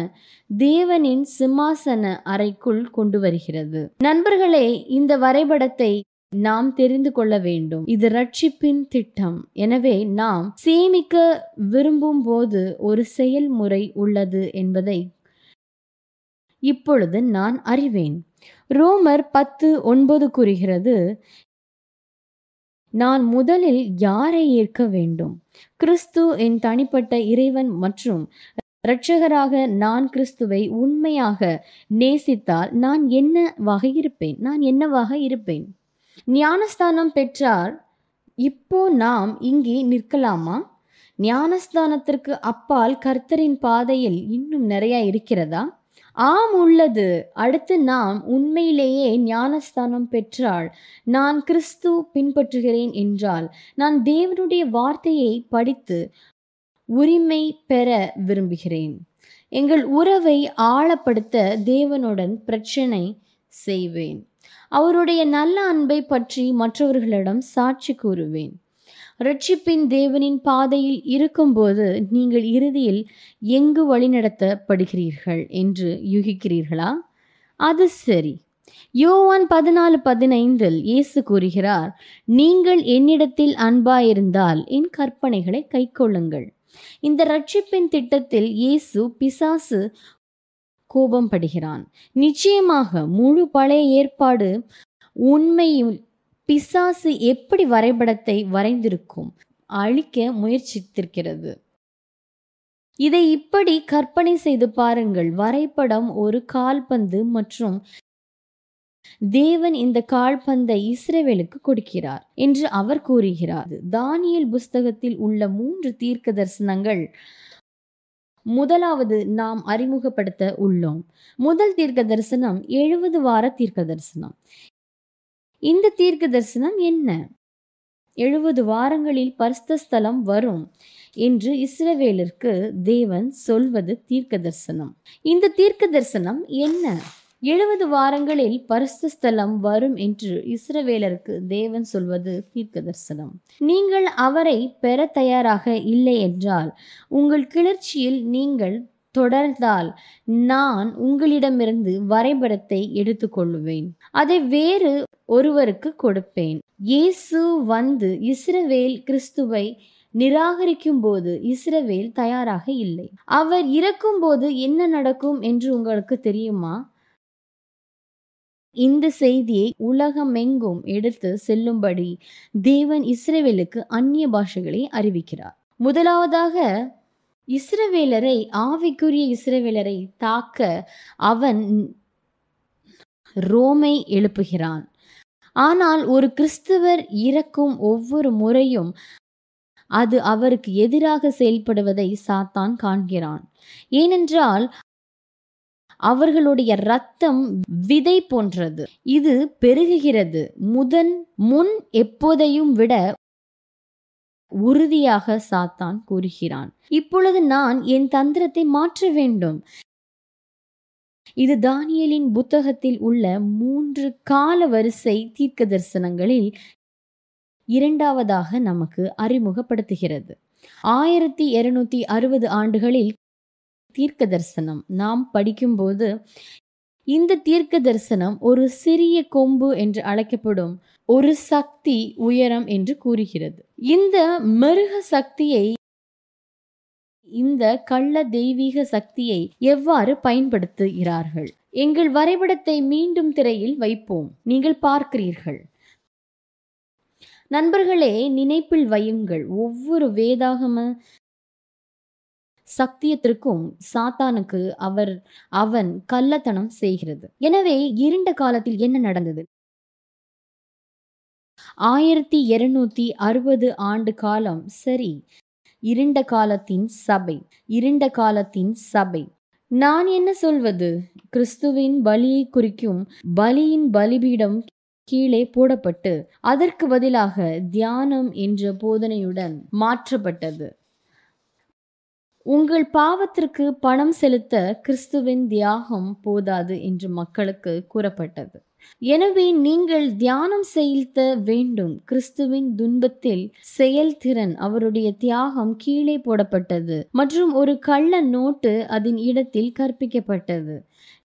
தேவனின் சிம்மாசன அறைக்குள் கொண்டு வருகிறது. நண்பர்களே இந்த வரைபடத்தை நாம் தெரிந்து கொள்ள வேண்டும். இது ரட்சிப்பின் திட்டம். எனவே நாம் சேமிக்க விரும்பும் போது ஒரு செயல்முறை உள்ளது என்பதை இப்பொழுது நான் அறிவேன். ரோமர் பத்து ஒன்பது கூறுகிறது நான் முதலில் யாரை ஏற்க வேண்டும்? கிறிஸ்து என் தனிப்பட்ட இறைவன் மற்றும் இரட்சகராக நான் கிறிஸ்துவை உண்மையாக நேசித்தால் நான் என்னவாக இருப்பேன்? நான் என்னவாக இருப்பேன்? ஞானஸ்தானம் பெற்றார். இப்போ நாம் இங்கே நிற்கலாமா? ஞானஸ்தானத்திற்கு அப்பால் கர்த்தரின் பாதையில் இன்னும் நிறைய இருக்கிறதா? ஆம் உள்ளது. அடுத்து நாம் உண்மையிலேயே ஞானஸ்தானம் பெற்றால் நான் கிறிஸ்து பின்பற்றுகிறேன் என்றால் நான் தேவனுடைய வார்த்தையை படித்து உரிமை பெற விரும்புகிறேன். எங்கள் உறவை ஆழப்படுத்த தேவனுடன் பிரச்சனை செய்வேன். அவருடைய நல்ல அன்பை பற்றி மற்றவர்களிடம் சாட்சி கூறுவேன். ரட்சிப்பின் தேவனின் பாதையில் இருக்கும்போது நீங்கள் இறுதியில் எங்கு வழிநடத்தப்படுகிறீர்கள் என்று யூகிக்கிறீர்களா? அது சரி. யோவான் பதினாலு பதினைந்தில் இயேசு கூறுகிறார் நீங்கள் என்னிடத்தில் அன்பாயிருந்தால் என் கற்பனைகளை கைக்கொள்ளுங்கள். இந்த ரட்சிப்பின் திட்டத்தில் இயேசு பிசாசு கோபம் படுகிறான் நிச்சயமாக முழு பழைய ஏற்பாடு உண்மையில் பிசாசு எப்படி வரைபடத்தை வரைந்திருக்கும் அழிக்க முயற்சித்திருக்கிறது. இதை இப்படி கற்பனை செய்து பாருங்கள். வரைபடம் ஒரு கால்பந்து மற்றும் தேவன் இந்த கால்பந்தை இஸ்ரேவேலுக்கு கொடுக்கிறார் என்று அவர் கூறுகிறார். தானியல் புஸ்தகத்தில் உள்ள மூன்று தீர்க்க தரிசனங்கள் முதலாவது நாம் அறிமுகப்படுத்த உள்ளோம். முதல் தீர்க்க தரிசனம் எழுபது வார தீர்க்க தரிசனம் இந்த தீர்க்க தரிசனம் என்ன? எழுபது வாரங்களில் பரிசுத்த ஸ்தலம் வரும் என்று இஸ்ரவேலிற்கு தேவன் சொல்வது தீர்க்க தரிசனம் இந்த தீர்க்க தரிசனம் என்ன? எழுபது வாரங்களில் பரிசு ஸ்தலம் வரும் என்று இஸ்ரவேலருக்கு தேவன் சொல்வது தீர்க்க தரிசனம் நீங்கள் அவரை பெற தயாராக இல்லை என்றால் உங்கள் கிளர்ச்சியில் நீங்கள் தொடர்ந்தால் நான் உங்களிடமிருந்து வரைபடத்தை எடுத்துக்கொள்ளுவேன். அதை வேறு ஒருவருக்கு கொடுப்பேன். இயேசு வந்து இஸ்ரவேல் கிறிஸ்துவை நிராகரிக்கும் போது இஸ்ரவேல் தயாராக இல்லை. அவர் இறக்கும்போது என்ன நடக்கும் என்று உங்களுக்கு தெரியுமா? இந்த செய்தியை உலகமெங்கும் எடுத்து செல்லும்படி தேவன் இஸ்ரவேலுக்கு அந்நிய பாஷைகளை அறிவிக்கிறார். முதலாவதாக இஸ்ரவேலரை ஆவிக்குரிய இஸ்ரவேலரை தாக்க அவன் ரோமை எழுப்புகிறான். ஆனால் ஒரு கிறிஸ்துவர் இறக்கும் ஒவ்வொரு முறையும் அது அவருக்கு எதிராக செயல்படுவதை சாத்தான் காண்கிறான். ஏனென்றால் அவர்களுடைய ரத்தம் விதை போன்றது. இது பெருகுகிறது. முதன் முன் எப்போதையும் விட உறுதியாக சாத்தான் கூறுகிறான். இப்பொழுது நான் என் தந்திரத்தை மாற்ற வேண்டும். இது தானியலின் புத்தகத்தில் உள்ள மூன்று கால வரிசை தீர்க்க தரிசனங்களில் இரண்டாவதாக நமக்கு அறிமுகப்படுத்துகிறது. ஆயிரத்தி இருநூத்தி அறுபது ஆண்டுகளில் தீர்க்க தரிசனம் நாம் படிக்கும்போது இந்த தீர்க்க தரிசனம் ஒரு சிறிய கொம்பு என்று அழைக்கப்படும் ஒரு சக்தி உயரம் என்று கூறுகிறது. இந்த மிருக சக்தியை இந்த கள்ள தெய்வீக சக்தியை எவ்வாறு பயன்படுத்துகிறார்கள்? எங்கள் வரைபடத்தை மீண்டும் திரையில் வைப்போம். நீங்கள் பார்க்கிறீர்கள். நண்பர்களே நினைப்பில் வையுங்கள். ஒவ்வொரு வேதாகம சத்தியத்திற்கும் சாத்தானுக்கு அவர் அவன் கள்ளத்தனம் செய்கிறது. எனவே இருண்ட காலத்தில் என்ன நடந்தது? ஆயிரத்தி இருநூத்தி அறுபது ஆண்டு காலம் சரி. இருண்ட காலத்தின் சபை இருண்ட காலத்தின் சபை. நான் என்ன சொல்வது? கிறிஸ்துவின் பலியை குறிக்கும் பலியின் பலிபீடம் கீழே போடப்பட்டு அதற்கு பதிலாக தியானம் என்ற போதனையுடன் மாற்றப்பட்டது. உங்கள் பாவத்திற்கு பணம் செலுத்த கிறிஸ்துவின் தியாகம் போதாது என்று மக்களுக்கு கூறப்பட்டது. எனவே நீங்கள் தியானம் செலுத்த வேண்டும். கிறிஸ்துவின் துன்பத்தில் செயல்திறன் அவருடைய தியாகம் கீழே போடப்பட்டது மற்றும் ஒரு கள்ள நோட்டு அதன் இடத்தில் கற்பிக்கப்பட்டது.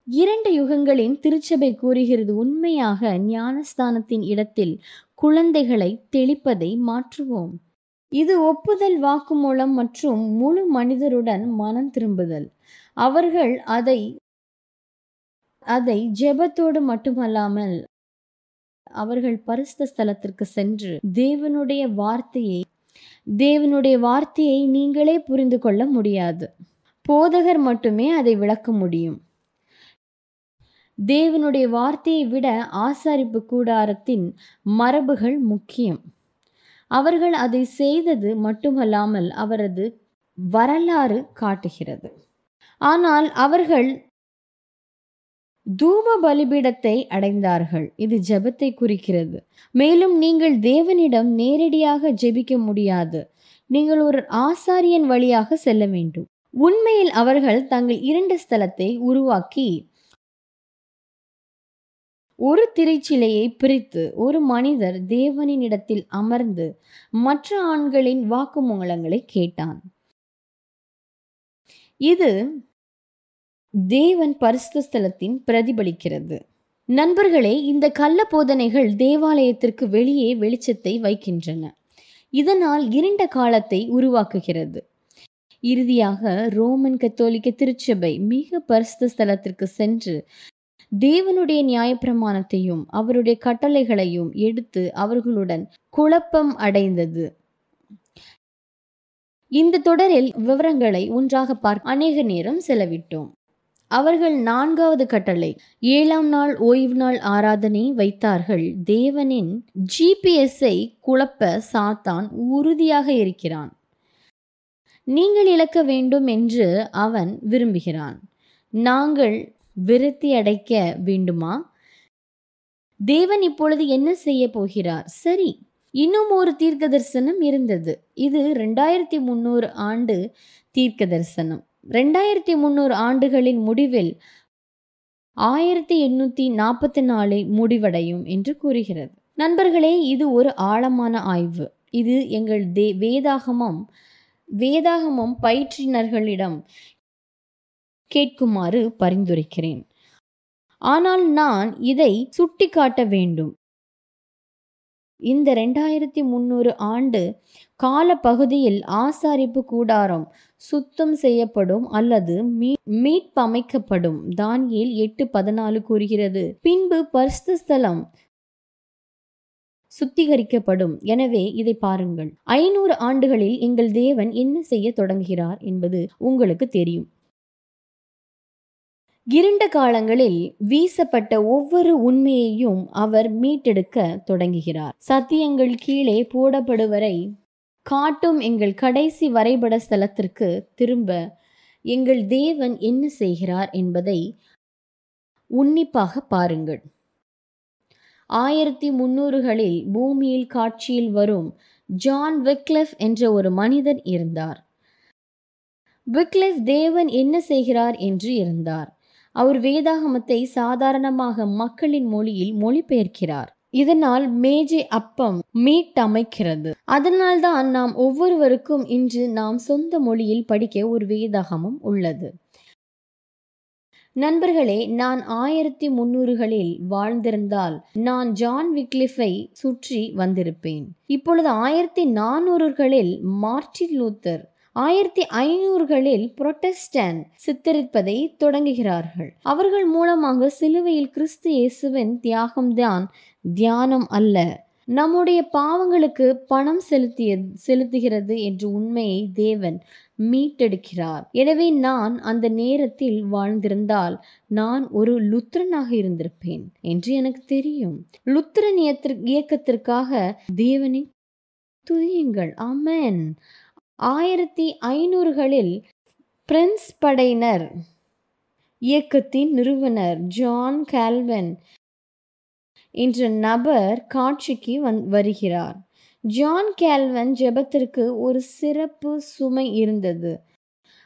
இரண்டு யுகங்களின் திருச்சபை கூறுகிறது உண்மையாக ஞானஸ்தானத்தின் இடத்தில் குழந்தைகளை தெளிப்பதை மாற்றுவோம். இது ஒப்புதல் வாக்குமூலம் மற்றும் முழு மனிதருடன் மனம் திரும்புதல். அவர்கள் அதை அதை ஜெபத்தோடு மட்டுமல்லாமல் அவர்கள் பரிசுத்த ஸ்தலத்திற்கு சென்று தேவனுடைய வார்த்தையை தேவனுடைய வார்த்தையை நீங்களே புரிந்து கொள்ள முடியாது. போதகர் மட்டுமே அதை விளக்க முடியும். தேவனுடைய வார்த்தையை விட ஆசாரிப்பு கூடாரத்தின் மரபுகள் முக்கியம். அவர்கள் அதை செய்தது மட்டுமல்லாமல் அவரது வரலாறு காட்டுகிறது. ஆனால் அவர்கள் தூப பலிபீடத்தை அடைந்தார்கள். இது ஜெபத்தை குறிக்கிறது. மேலும் நீங்கள் தேவனிடம் நேரடியாக ஜெபிக்க முடியாது. நீங்கள் ஒரு ஆசாரியன் வழியாக செல்ல வேண்டும். உண்மையில் அவர்கள் தங்கள் இரண்டு ஸ்தலத்தை உருவாக்கி ஒரு திரைச்சிலையை பிரித்து ஒரு மனிதர் தேவனின் இடத்தில் அமர்ந்து மற்ற ஆண்களின் வாக்குமூலங்களை கேட்டான். இது தேவன் பரிசுத்த ஸ்தலத்தின் பிரதிபலிக்கிறது. நண்பர்களே இந்த கள்ள போதனைகள் தேவாலயத்திற்கு வெளியே வெளிச்சத்தை வைக்கின்றன. இதனால் இருண்ட காலத்தை உருவாக்குகிறது. இறுதியாக ரோமன் கத்தோலிக்க திருச்சபை மிக பரிசுத்த ஸ்தலத்திற்கு சென்று தேவனுடைய நியாயப்பிரமாணத்தையும் அவருடைய கட்டளைகளையும் எடுத்து அவர்களுடன் குழப்பம் அடைந்தது. இந்த தொடரில் விவரங்களை ஒன்றாக பார்க்க அநேக நேரம் செலவிட்டோம். அவர்கள் நான்காவது கட்டளை ஏழாம் நாள் ஓய்வு நாள் ஆராதனை வைத்தார்கள். தேவனின் ஜிபிஎஸ்ஐ குழப்ப சாத்தான் உறுதியாக இருக்கிறான். நீங்கள் இழக்க வேண்டும் என்று அவன் விரும்புகிறான். நாங்கள் விருத்தி அடைக்க வேண்டுமா? தேவன் இப்பொழுது என்ன செய்ய போகிறார்? சரி இன்னும் ஒரு தீர்க்க தரிசனம் இருந்தது. இது ரெண்டாயிரத்தி முந்நூறு ஆண்டு தீர்க்க தரிசனம் ரெண்டாயிரத்தி முந்நூறு ஆண்டுகளின் முடிவில் ஆயிரத்தி எண்ணூற்றி நாற்பத்தி நாலு முடிவடையும் என்று கூறுகிறது. நண்பர்களே இது ஒரு ஆழமான ஆய்வு. இது எங்கள் தே வேதாகமம் வேதாகமம் பயிற்றினர்களிடம் கேட்குமாறு பரிந்துரைக்கிறேன். ஆனால் நான் இதை சுட்டிக்காட்ட வேண்டும். இந்த ரெண்டாயிரத்தி முந்நூறு ஆண்டு கால பகுதியில் ஆசாரிப்பு கூடாரம் சுத்தம் செய்யப்படும் அல்லது மீட்பமைக்கப்படும். தானியில் எட்டு பதினாலு கூறுகிறது. பின்பு பரிசுத்த ஸ்தலம் சுத்திகரிக்கப்படும். எனவே இதை பாருங்கள். ஐநூறு ஆண்டுகளில் எங்கள் தேவன் என்ன செய்ய தொடங்குகிறார் என்பது உங்களுக்கு தெரியும். இருண்ட காலங்களில் வீசப்பட்ட ஒவ்வொரு உண்மையையும் அவர் மீட்டெடுக்க தொடங்குகிறார். சத்தியங்கள் கீழே போடப்படுவரை காட்டும் எங்கள் கடைசி வரைபட ஸ்தலத்திற்கு திரும்ப எங்கள் தேவன் என்ன செய்கிறார் என்பதை உன்னிப்பாக பாருங்கள். ஆயிரத்தி முன்னூறுகளில் பூமியில் காட்சியில் வரும் ஜான் விக்லெஃப் என்ற ஒரு மனிதன் இருந்தார். விக்லெஃப் தேவன் என்ன செய்கிறார் என்று இருந்தார். அவர் வேதாகமத்தை சாதாரணமாக மக்களின் மொழியில் மொழிபெயர்க்கிறார். இதனால் மேஜை அப்பம் மீட்டமைக்கிறது. அதனால்தான் நாம் ஒவ்வொருவருக்கும் இன்று நாம் சொந்த மொழியில் படிக்க ஒரு வேதாகமம் உள்ளது. நண்பர்களே நான் ஆயிரத்தி முன்னூறுகளில் வாழ்ந்திருந்தால் நான் ஜான் விக்லிஃபை சுற்றி வந்திருப்பேன். இப்பொழுது ஆயிரத்தி நானூறுகளில் மார்டின் லூத்தர் ஆயிரத்தி ஐநூறுகளில் புரொட்டஸ்டன் சித்தரிப்பதை தொடங்குகிறார்கள். அவர்கள் மூலமாக சிலுவையில் கிறிஸ்து இயேசுவின் தியாகம்தான் தியானம் அல்ல. நம்முடைய பாவங்களுக்கு பணம் செலுத்திய செலுத்துகிறது என்ற உண்மையை தேவன் மீட்டெடுக்கிறார். எனவே நான் அந்த நேரத்தில் வாழ்ந்திருந்தால் நான் ஒரு லுத்ரனாக இருந்திருப்பேன் என்று எனக்கு தெரியும். லுத்ரன் இயக்கத்திற்காக தேவனை துதியுங்கள். ஆமேன். ஆயிரத்தி ஐநூறுகளில் பிரெஞ்ச் படையினர் இயக்கத்தின் நிறுவனர் ஜான் கால்வன் என்ற நபர் காட்சிக்கு வந் வருகிறார். ஜான் கேல்வன் ஜெபத்திற்கு ஒரு சிறப்பு சுமை இருந்தது.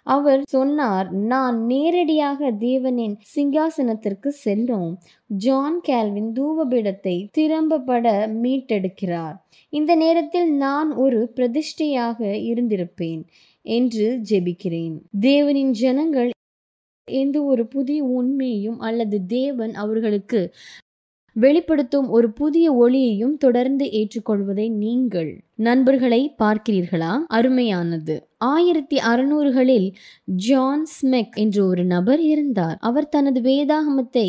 அவர் சொன்னார் நான் நேரடியாக தேவனின் சிங்காசனத்திற்கு செல்லும். ஜான் கேல்வின் தூவபீடத்தை திறம்பப்பட மீட்டெடுக்கிறார். இந்த நேரத்தில் நான் ஒரு பிரதிஷ்டையாக இருந்திருப்பேன் என்று ஜெபிக்கிறேன். தேவனின் ஜனங்கள் எந்த ஒரு புதிய உண்மையையும் அல்லது தேவன் அவர்களுக்கு வெளிப்படுத்தும் ஒரு புதிய ஒளியையும் தொடர்ந்து ஏற்றுக்கொள்வதை நீங்கள் நண்பர்களை பார்க்கிறீர்களா? அருமையானது. ஆயிரத்தி அறுநூறுகளில் ஜான் ஸ்மெக் என்ற ஒரு நபர் இருந்தார் அவர் தனது வேதாகமத்தை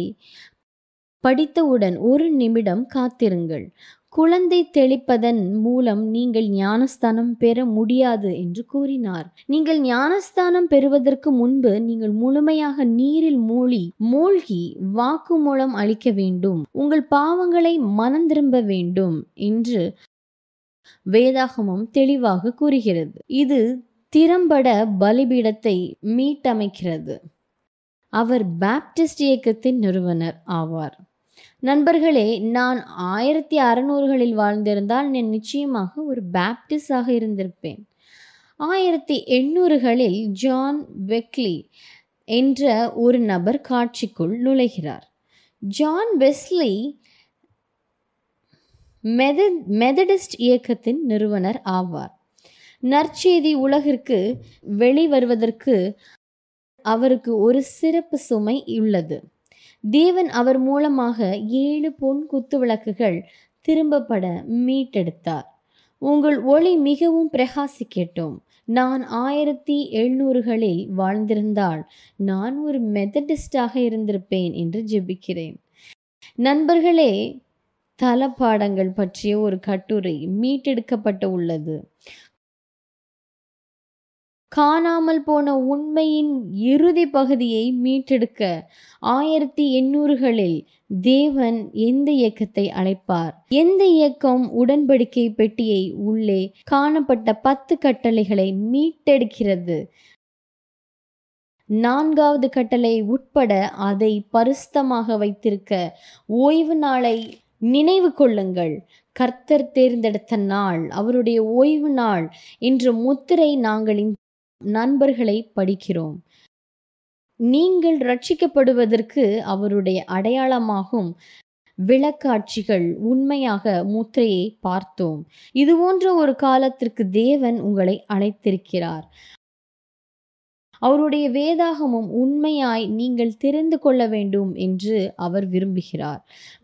படித்தவுடன் ஒரு நிமிடம் காத்திருங்கள். குழந்தை தெளிப்பதன் மூலம் நீங்கள் ஞானஸ்தானம் பெற முடியாது என்று கூறினார். நீங்கள் ஞானஸ்தானம் பெறுவதற்கு முன்பு நீங்கள் முழுமையாக நீரில் மூழ்கி மூழ்கி வாக்குமூலம் அளிக்க வேண்டும். உங்கள் பாவங்களை மனந்திரும்ப வேண்டும் என்று வேதாகமம் தெளிவாக கூறுகிறது. இது திறம்பட பலிபீடத்தை மீட்டமைக்கிறது. அவர் பாப்டிஸ்ட் இயக்கத்தின் நிறுவனர் ஆவார். நண்பர்களே நான் ஆயிரத்தி அறநூறுகளில் வாழ்ந்திருந்தால் நான் நிச்சயமாக ஒரு பேப்டிஸ்டாக இருந்திருப்பேன். ஆயிரத்தி எண்ணூறுகளில் ஜான் வெக்லி என்ற ஒரு நபர் காட்சிக்குள் நுழைகிறார். ஜான் வெஸ்லி மெத மெதடிஸ்ட் இயக்கத்தின் நிறுவனர் ஆவார். நற்செய்தி உலகிற்கு வெளிவருவதற்கு அவருக்கு ஒரு சிறப்பு சுமை உள்ளது. தேவன் அவர் மூலமாக ஏழு பொன் குத்து விளக்குகள் திரும்பப்பட மீட்டெடுத்தார். உங்கள் ஒளி மிகவும் பிரகாசிக்கட்டும். நான் ஆயிரத்தி எழுநூறுகளில் வாழ்ந்திருந்தால் நான் ஒரு மெத்தடிஸ்டாக இருந்திருப்பேன் என்று ஜெபிக்கிறேன். நண்பர்களே தலப்பாடங்கள் பற்றிய ஒரு கட்டுரை மீட்டெடுக்கப்பட்டு உள்ளது. காணாமல் போன உண்மையின் இறுதி பகுதியை மீட்டெடுக்க ஆயிரத்தி எண்ணூறுகளில் தேவன் எந்த இயக்கத்தை அழைப்பார்? எந்த இயக்கம் உடன்படிக்கை பெட்டியை உள்ளே காணப்பட்ட பத்து கட்டளைகளை மீட்டெடுக்கிறது? நான்காவது கட்டளை உட்பட அதை பரிசுத்தமாக வைத்திருக்க ஓய்வு நாளை நினைவு கொள்ளுங்கள். கர்த்தர் தேர்ந்தெடுத்த நாள் அவருடைய ஓய்வு நாள் என்ற முத்திரை நாங்கள் நண்பர்களை படிக்கிறோம். நீங்கள் ரட்சிக்கப்படுவதற்கு அவருடைய அடையாளமாகும் விளக்காட்சிகள் உண்மையாக முத்திரையை பார்த்தோம். இது போன்ற ஒரு காலத்திற்கு தேவன் உங்களை அழைத்திருக்கிறார். அவருடைய வேதாகமும் உண்மையாய் நீங்கள் தெரிந்து கொள்ள வேண்டும் என்று அவர் விரும்புகிறார்.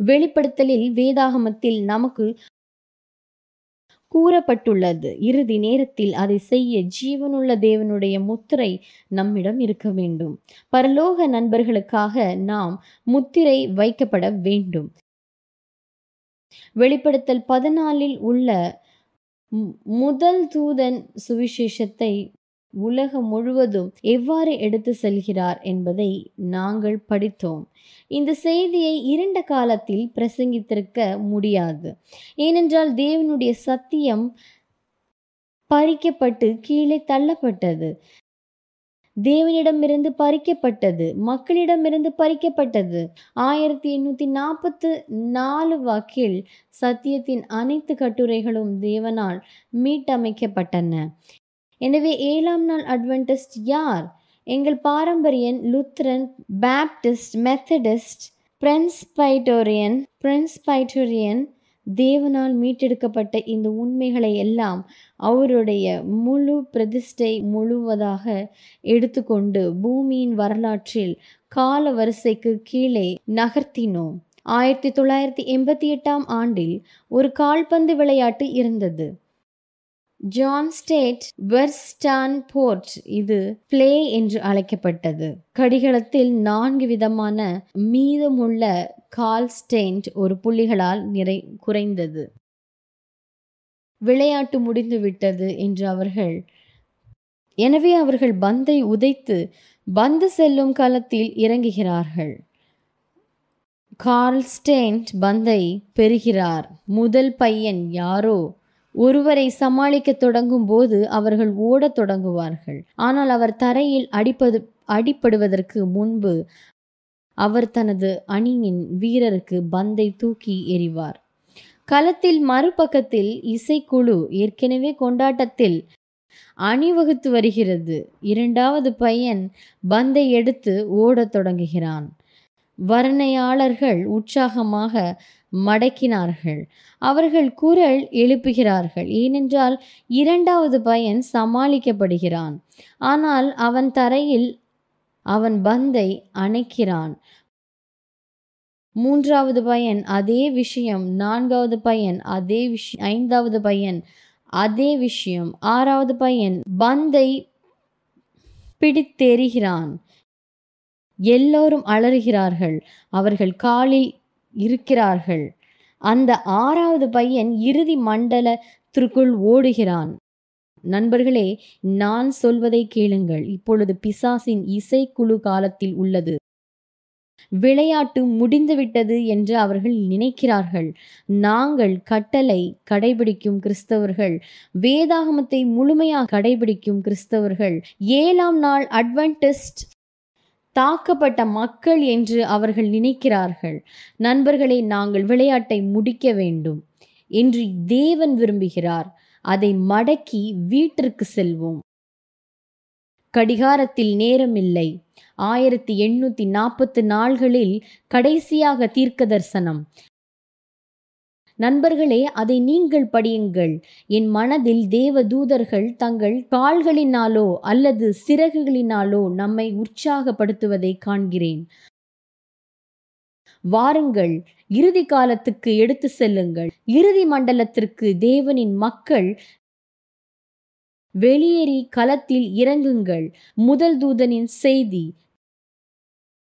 வெளிப்படுத்தலில் வேதாகமத்தில் நமக்கு கூறப்பட்டுள்ளது. இறுதி நேரத்தில் அதை செய்ய ஜீவனுள்ள தேவனுடைய முத்திரை நம்மிடம் இருக்க வேண்டும். பரலோக நண்பர்களுக்காக நாம் முத்திரை வைக்கப்பட வேண்டும். வெளிப்படுத்தல் பதினாலில் உள்ள முதல் தூதன் சுவிசேஷத்தை உலகம் முழுவதும் எவ்வாறு எடுத்து செல்கிறார் என்பதை நாங்கள் படித்தோம். இந்த செய்தியை இரண்ட காலத்தில் பிரசங்கித்திருக்க முடியாது. ஏனென்றால் தேவனுடைய சத்தியம் பறிக்கப்பட்டு கீழே தள்ளப்பட்டது. தேவனிடமிருந்து பறிக்கப்பட்டது மக்களிடமிருந்து பறிக்கப்பட்டது. ஆயிரத்தி எண்ணூற்றி நாற்பத்து நாலு வாக்கில் சத்தியத்தின் அனைத்து கட்டுரைகளும் தேவனால் மீட்டமைக்கப்பட்டன. எனவே ஏழாம் நாள் அட்வென்டிஸ்ட் யார்? எங்கள் பாரம்பரியன் Lutheran Baptist Methodist Presbyterian Presbyterian தேவனால் மீட்டெடுக்கப்பட்ட இந்த உண்மைகளை எல்லாம் அவருடைய முழு பிரதிஷ்டை முழுவதாக எடுத்துக்கொண்டு பூமியின் வரலாற்றில் கால வரிசைக்கு கீழே நகர்த்தினோம். ஆயிரத்தி தொள்ளாயிரத்தி எண்பத்தி எட்டாம் ஆண்டில் ஒரு கால்பந்து விளையாட்டு இருந்தது. ஜான் ஸ்டேட் வெர்ஸ்டான் போர்ட் இது பிளே என்று அழைக்கப்பட்டது. கடிகளத்தில் நான்கு விதமான மீதமுள்ள கால் ஒரு புள்ளிகளால் நிறை குறைந்தது. விளையாட்டு முடிந்துவிட்டது என்று அவர்கள் எனவே அவர்கள் பந்தை உதைத்து பந்து செல்லும் களத்தில் இறங்குகிறார்கள். கார்ல் ஸ்டேண்ட் பந்தை பெறுகிறார். முதல் பையன் யாரோ? ஒருவரை சமாளிக்க தொடங்கும் போது அவர்கள் ஓடத் தொடங்குவார்கள். ஆனால் அவர் தரையில் அடிப்பது அடிப்படுவதற்கு முன்பு அவர் தனது அணியின் வீரருக்கு பந்தை தூக்கி எறிவார். களத்தில் மறுபக்கத்தில் இசைக்குழு ஏற்கனவே கொண்டாட்டத்தில் அணிவகுத்து வருகிறது. இரண்டாவது பையன் பந்தை எடுத்து ஓடத் தொடங்குகிறான். வர்ணையாளர்கள் உற்சாகமாக மடக்கினார்கள். அவர்கள் குரல் எழுப்புகிறார்கள். ஏனென்றால் இரண்டாவது பையன் சமாளிக்கப்படுகிறான். ஆனால் அவன் தரையில் அவன் பந்தை அணைக்கிறான். மூன்றாவது பையன் அதே விஷயம். நான்காவது பையன் அதே விஷயம். ஐந்தாவது பையன் அதே விஷயம். ஆறாவது பையன் பந்தை பிடித்தெறிகிறான். எல்லோரும் அலறுகிறார்கள். அவர்கள் காலில் இருக்கிறார்கள். அந்த ஆறாவது பையன் இறுதி மண்டலத்திற்குள் ஓடுகிறான். நண்பர்களே நான் சொல்வதை கேளுங்கள். இப்பொழுது பிசாசின் இசைக்குழு காலத்தில் உள்ளது. விளையாட்டு முடிந்துவிட்டது என்று அவர்கள் நினைக்கிறார்கள். நாங்கள் கட்டளை கடைபிடிக்கும் கிறிஸ்தவர்கள் வேதாகமத்தை முழுமையாக கடைபிடிக்கும் கிறிஸ்தவர்கள் ஏழாம் நாள் அட்வென்டிஸ்ட் தாக்கப்பட்ட மக்கள் என்று அவர்கள் நினைக்கிறார்கள். நண்பர்களே நாங்கள் விளையாட்டை முடிக்க வேண்டும் என்று தேவன் விரும்புகிறார். அதை மடக்கி வீட்டிற்கு செல்வோம். கடிகாரத்தில் நேரமில்லை. ஆயிரத்தி எண்ணூத்தி நாற்பத்து நாள்களில் கடைசியாக தீர்க்க தரிசனம் நண்பர்களே அதை நீங்கள் படியுங்கள். என் மனதில் தேவ தூதர்கள் தங்கள் கால்களினாலோ அல்லது சிறகுகளினாலோ நம்மை உற்சாகப்படுத்துவதை காண்கிறேன். வாருங்கள் இறுதி காலத்துக்கு எடுத்து செல்லுங்கள். இறுதி மண்டலத்திற்கு தேவனின் மக்கள் வெளியேறி களத்தில் இறங்குங்கள். முதல் தூதனின் செய்தி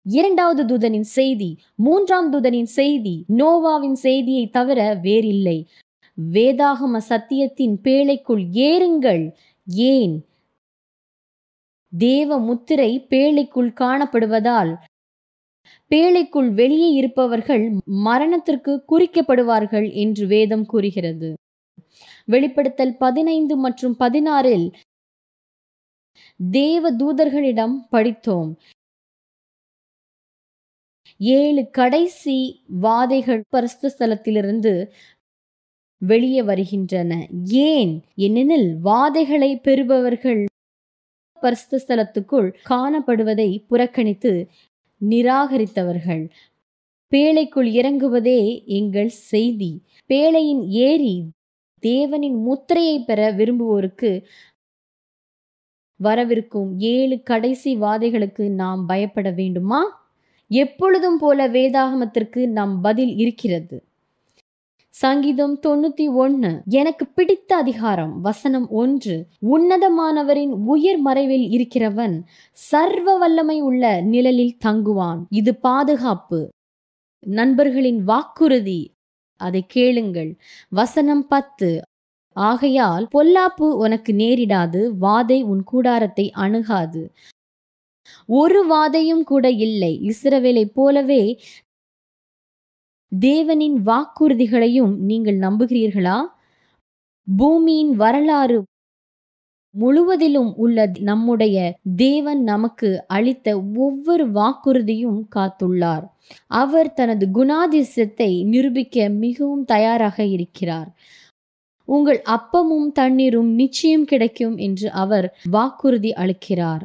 இரண்டாவது தூதனின் செய்தி மூன்றாம் தூதனின் செய்தி நோவாவின் செய்தியை தவிர வேறில்லை. வேதாகம சத்தியத்தின் பேழைக்குள் ஏறுங்கள். ஏன்? தேவ முத்திரை பேழைக்குள் காணப்படுவதால். பேழைக்குள் வெளியே இருப்பவர்கள் மரணத்திற்கு குறிக்கப்படுவார்கள் என்று வேதம் கூறுகிறது. வெளிப்படுத்தல் பதினைந்து மற்றும் பதினாறில் தேவ தூதர்களிடம் படித்தோம். ஏழு கடைசி வாதைகள் பரிசுத்த ஸ்தலத்திலிருந்து வெளியே வருகின்றன. ஏன்? ஏனெனில் வாதைகளை பெறுபவர்கள் பரிசுத்த ஸ்தலத்துக்குள் காணப்படுவதை புறக்கணித்து நிராகரித்தவர்கள். பேழைக்குள் இறங்குவதே எங்கள் செய்தி. பேழையின் ஏறி தேவனின் முத்திரையை பெற விரும்புவோருக்கு வரவிருக்கும் ஏழு கடைசி வாதைகளுக்கு நாம் பயப்பட வேண்டுமா? எப்பொழுதும் போல வேதாகமத்திற்கு நம் பதில் இருக்கிறது. சங்கீதம் தொண்ணூத்தி ஒன்று எனக்கு பிடித்த அதிகாரம் வசனம் ஒன்று. உன்னதமானவரின் உயர் மறைவில் இருக்கிறவன் சர்வ வல்லமை உள்ள நிழலில் தங்குவான். இது பாதுகாப்பு. நண்பர்களின் வாக்குறுதி. அதை கேளுங்கள். வசனம் பத்து. ஆகையால் பொல்லாப்பு உனக்கு நேரிடாது வாதை உன் கூடாரத்தை அணுகாது. ஒரு வாதையும் கூட இல்லை. இஸ்ரவேலை போலவே தேவனின் வாக்குறுதிகளையும் நீங்கள் நம்புகிறீர்களா? பூமியின் வரலாறு முழுவதிலும் உள்ள நம்முடைய தேவன் நமக்கு அளித்த ஒவ்வொரு வாக்குறுதியும் காத்துள்ளார். அவர் தனது குணாதிசயத்தை நிரூபிக்க மிகவும் தயாராக இருக்கிறார். உங்கள் அப்பமும் தண்ணீரும் நிச்சயம் கிடைக்கும் என்று அவர் வாக்குறுதி அளிக்கிறார்.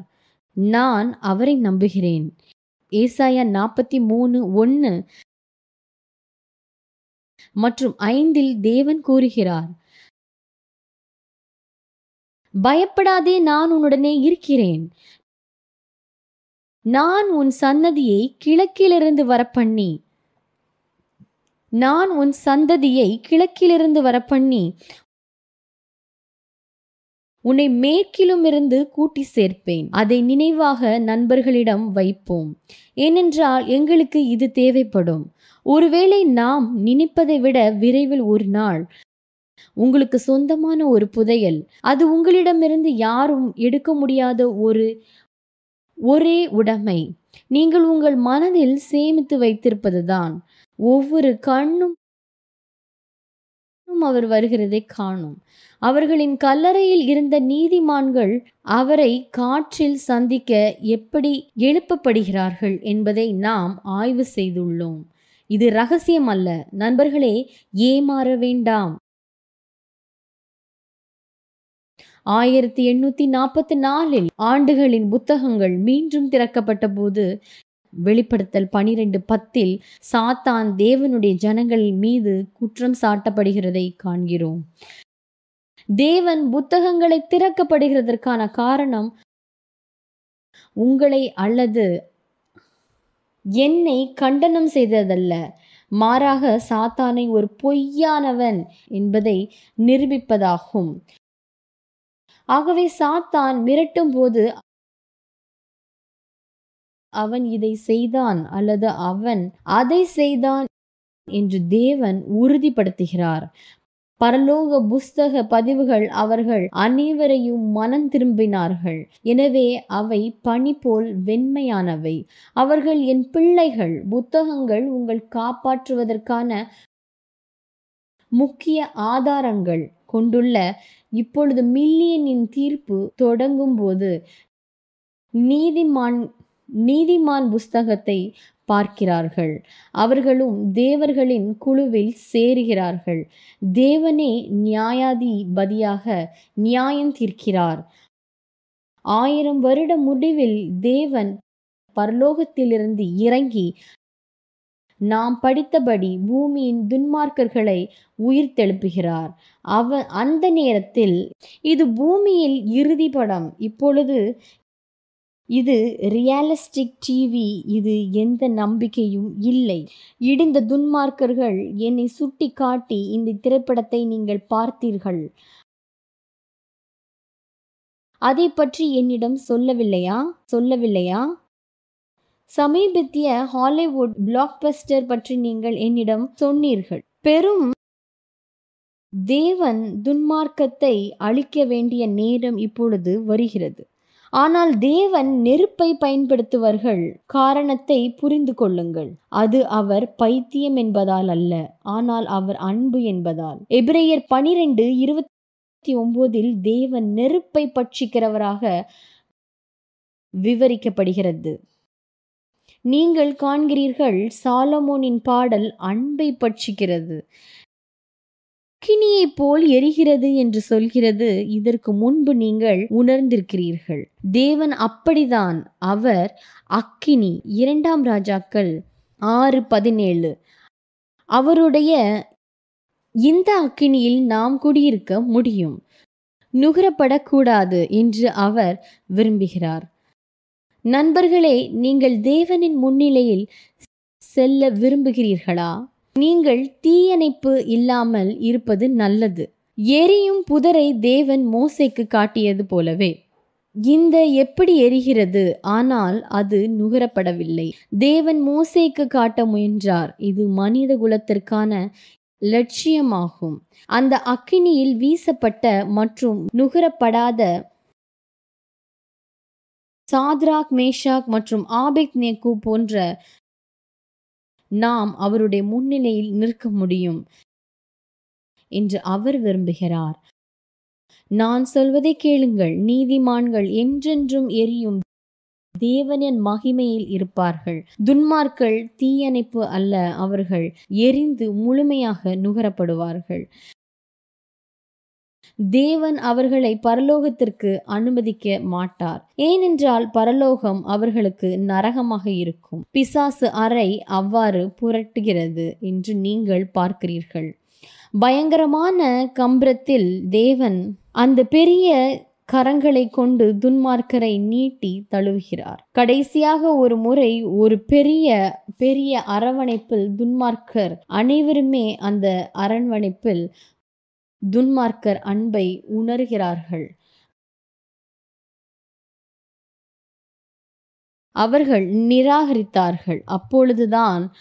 நான் அவரை நம்புகிறேன். ஏசாயா நாற்பத்தி மூணு ஒன்று மற்றும் ஐந்தில் தேவன் கூறுகிறார் பயப்படாதே நான் உன்னுடனே இருக்கிறேன். நான் உன் சன்னதியை கிழக்கிலிருந்து வரப்பண்ணி. நான் உன் சந்ததியை கிழக்கிலிருந்து வரப்பண்ணி. உன்னை மேற்கிலும் இருந்து கூட்டி சேர்ப்பேன். அதை நினைவாக நண்பர்களிடம் வைப்போம். ஏனென்றால் எங்களுக்கு இது தேவைப்படும். ஒருவேளை நாம் நினைப்பதை விட விரைவில் ஒரு நாள் உங்களுக்கு சொந்தமான ஒரு புதையல். அது உங்களிடமிருந்து யாரும் எடுக்க முடியாத ஒரு ஒரே உடைமை. நீங்கள் உங்கள் மனதில் சேமித்து வைத்திருப்பதுதான். ஒவ்வொரு கண்ணும் அவர் வருகிறதை காணும். அவர்களின் கல்லறையில் இருந்த நீதிமான்கள் அவரை காற்றில் சந்திக்க எப்படி எழுப்பப்படுகிறார்கள் என்பதை நாம் ஆய்வு செய்துள்ளோம். இது ரகசியம் அல்ல நண்பர்களே ஏமாற வேண்டாம். ஆயிரத்தி எண்ணூத்தி நாற்பத்தி நாலில் ஆண்டுகளின் புத்தகங்கள் மீண்டும் திறக்கப்பட்ட போது வெளிப்படுத்தல் பனிரெண்டு பத்தில் சாத்தான் தேவனுடைய ஜனங்கள் மீது குற்றம் சாட்டப்படுகிறதை காண்கிறோம். தேவன் புத்தகங்களை திறக்கப்படுகிறதற்கான காரணம் உங்களை அல்லது என்னை கண்டனம் செய்ததல்ல. மாறாக சாத்தானை ஒரு பொய்யானவன் என்பதை நிரூபிப்பதாகும். ஆகவே சாத்தான் மிரட்டும் போது அவன் இதை செய்தான் அல்லது அவன் அதை செய்தான் என்று தேவன் உறுதிப்படுத்துகிறார். பரலோக புஸ்தக பதிவுகள் அவர்கள் அனைவரையும் மனம் திரும்பினார்கள். எனவே அவை பனி போல் வெண்மையானவை. அவர்கள் என் பிள்ளைகள் புத்தகங்கள் உங்கள் காப்பாற்றுவதற்கான முக்கிய ஆதாரங்கள் கொண்டுள்ள இப்பொழுது மில்லியனின் தீர்ப்பு தொடங்கும் போது நீதிமான் நீதிமான் புஸ்தகத்தை பார்க்கிறார்கள். அவர்களும் தேவர்களின் குழுவில் சேருகிறார்கள். தேவனே நியாயாதிபதியாக நியாயம் தீர்க்கிறார். ஆயிரம் வருட முடிவில் தேவன் பரலோகத்திலிருந்து இறங்கி நாம் படித்தபடி பூமியின் துன்மார்க்கர்களை உயிர்த்தெழுப்புகிறார். அவ அந்த நேரத்தில் இது பூமியில் இறுதி படம். இப்பொழுது இது ரியாலிஸ்டிக் டிவி இது எந்த நம்பிக்கையும் இல்லை. இடிந்த துன்மார்க்கர்கள் என்னை சுட்டி காட்டி இந்த திரைப்படத்தை நீங்கள் பார்த்தீர்கள். அதை பற்றி என்னிடம் சொல்லவில்லையா? சொல்லவில்லையா? சமீபத்திய ஹாலிவுட் பிளாக்பஸ்டர் பற்றி நீங்கள் என்னிடம் சொன்னீர்கள். பெரும் தேவன் துன்மார்க்கத்தை அழிக்க வேண்டிய நேரம் இப்பொழுது வருகிறது. ஆனால் தேவன் நெருப்பை பயன்படுத்துவர்கள். காரணத்தை புரிந்து கொள்ளுங்கள். அது அவர் பைத்தியம் என்பதால் அல்ல ஆனால் அவர் அன்பு என்பதால். எபிரேயர் பனிரெண்டு இருபத்தி ஒன்பதில் தேவன் நெருப்பை பட்சிக்கிறவராக விவரிக்கப்படுகிறது. நீங்கள் காண்கிறீர்கள் சாலமோனின் பாடல் அன்பை பட்சிக்கிறது. அக்கினியைப் போல் எரிகிறது என்று சொல்கிறது. இதற்கு முன்பு நீங்கள் உணர்ந்திருக்கிறீர்கள். தேவன் அப்படிதான். அவர் அக்கினி. இரண்டாம் ராஜாக்கள் ஆறு பதினேழு. அவருடைய இந்த அக்கினியில் நாம் குடியிருக்க முடியும். நுகரப்படக்கூடாது என்று அவர் விரும்புகிறார். நண்பர்களே நீங்கள் தேவனின் முன்னிலையில் செல்ல விரும்புகிறீர்களா? நீங்கள் தீயணைப்பு இல்லாமல் இருப்பது நல்லது. எரியும் புதரை தேவன் மோசைக்கு காட்டியது போலவே. இந்த எப்படி எரிகிறது? ஆனால் அது நுகரப்படவில்லை. தேவன் மோசைக்கு காட்ட முயன்றார். இது மனித குலத்திற்கான லட்சியமாகும். அந்த அக்கினியில் வீசப்பட்ட மற்றும் நுகரப்படாத சாத்ராக் மேஷாக் மற்றும் ஆபெக் நேக்கு போன்ற நாம் அவருடைய முன்னிலையில் நிற்க முடியும் என்று அவர் விரும்புகிறார். நான் சொல்வதை கேளுங்கள். நீதிமான்கள் என்றென்றும் எரியும் தேவனின் மகிமையில் இருப்பார்கள். துன்மார்கள் தீயணைப்பு அல்ல அவர்கள் எரிந்து முழுமையாக நுகரப்படுவார்கள். தேவன் அவர்களை பரலோகத்திற்கு அனுமதிக்க மாட்டார். ஏனென்றால் பரலோகம் அவர்களுக்கு நரகமாக இருக்கும். பிசாசு அறை அவ்வாறு புரட்டுகிறது என்று நீங்கள் பார்க்கிறீர்கள். பயங்கரமான கம்பரத்தில் தேவன் அந்த பெரிய கரங்களை கொண்டு துன்மார்க்கரை நீட்டி தழுவுகிறார். கடைசியாக ஒரு முறை ஒரு பெரிய பெரிய அரவணைப்பில் துன்மார்க்கர் அனைவருமே அந்த அரவணைப்பில் துன்மார்க்கர் அன்பை உணர்கிறார்கள். அவர்கள் நிராகரித்தார்கள். அப்பொழுதுதான்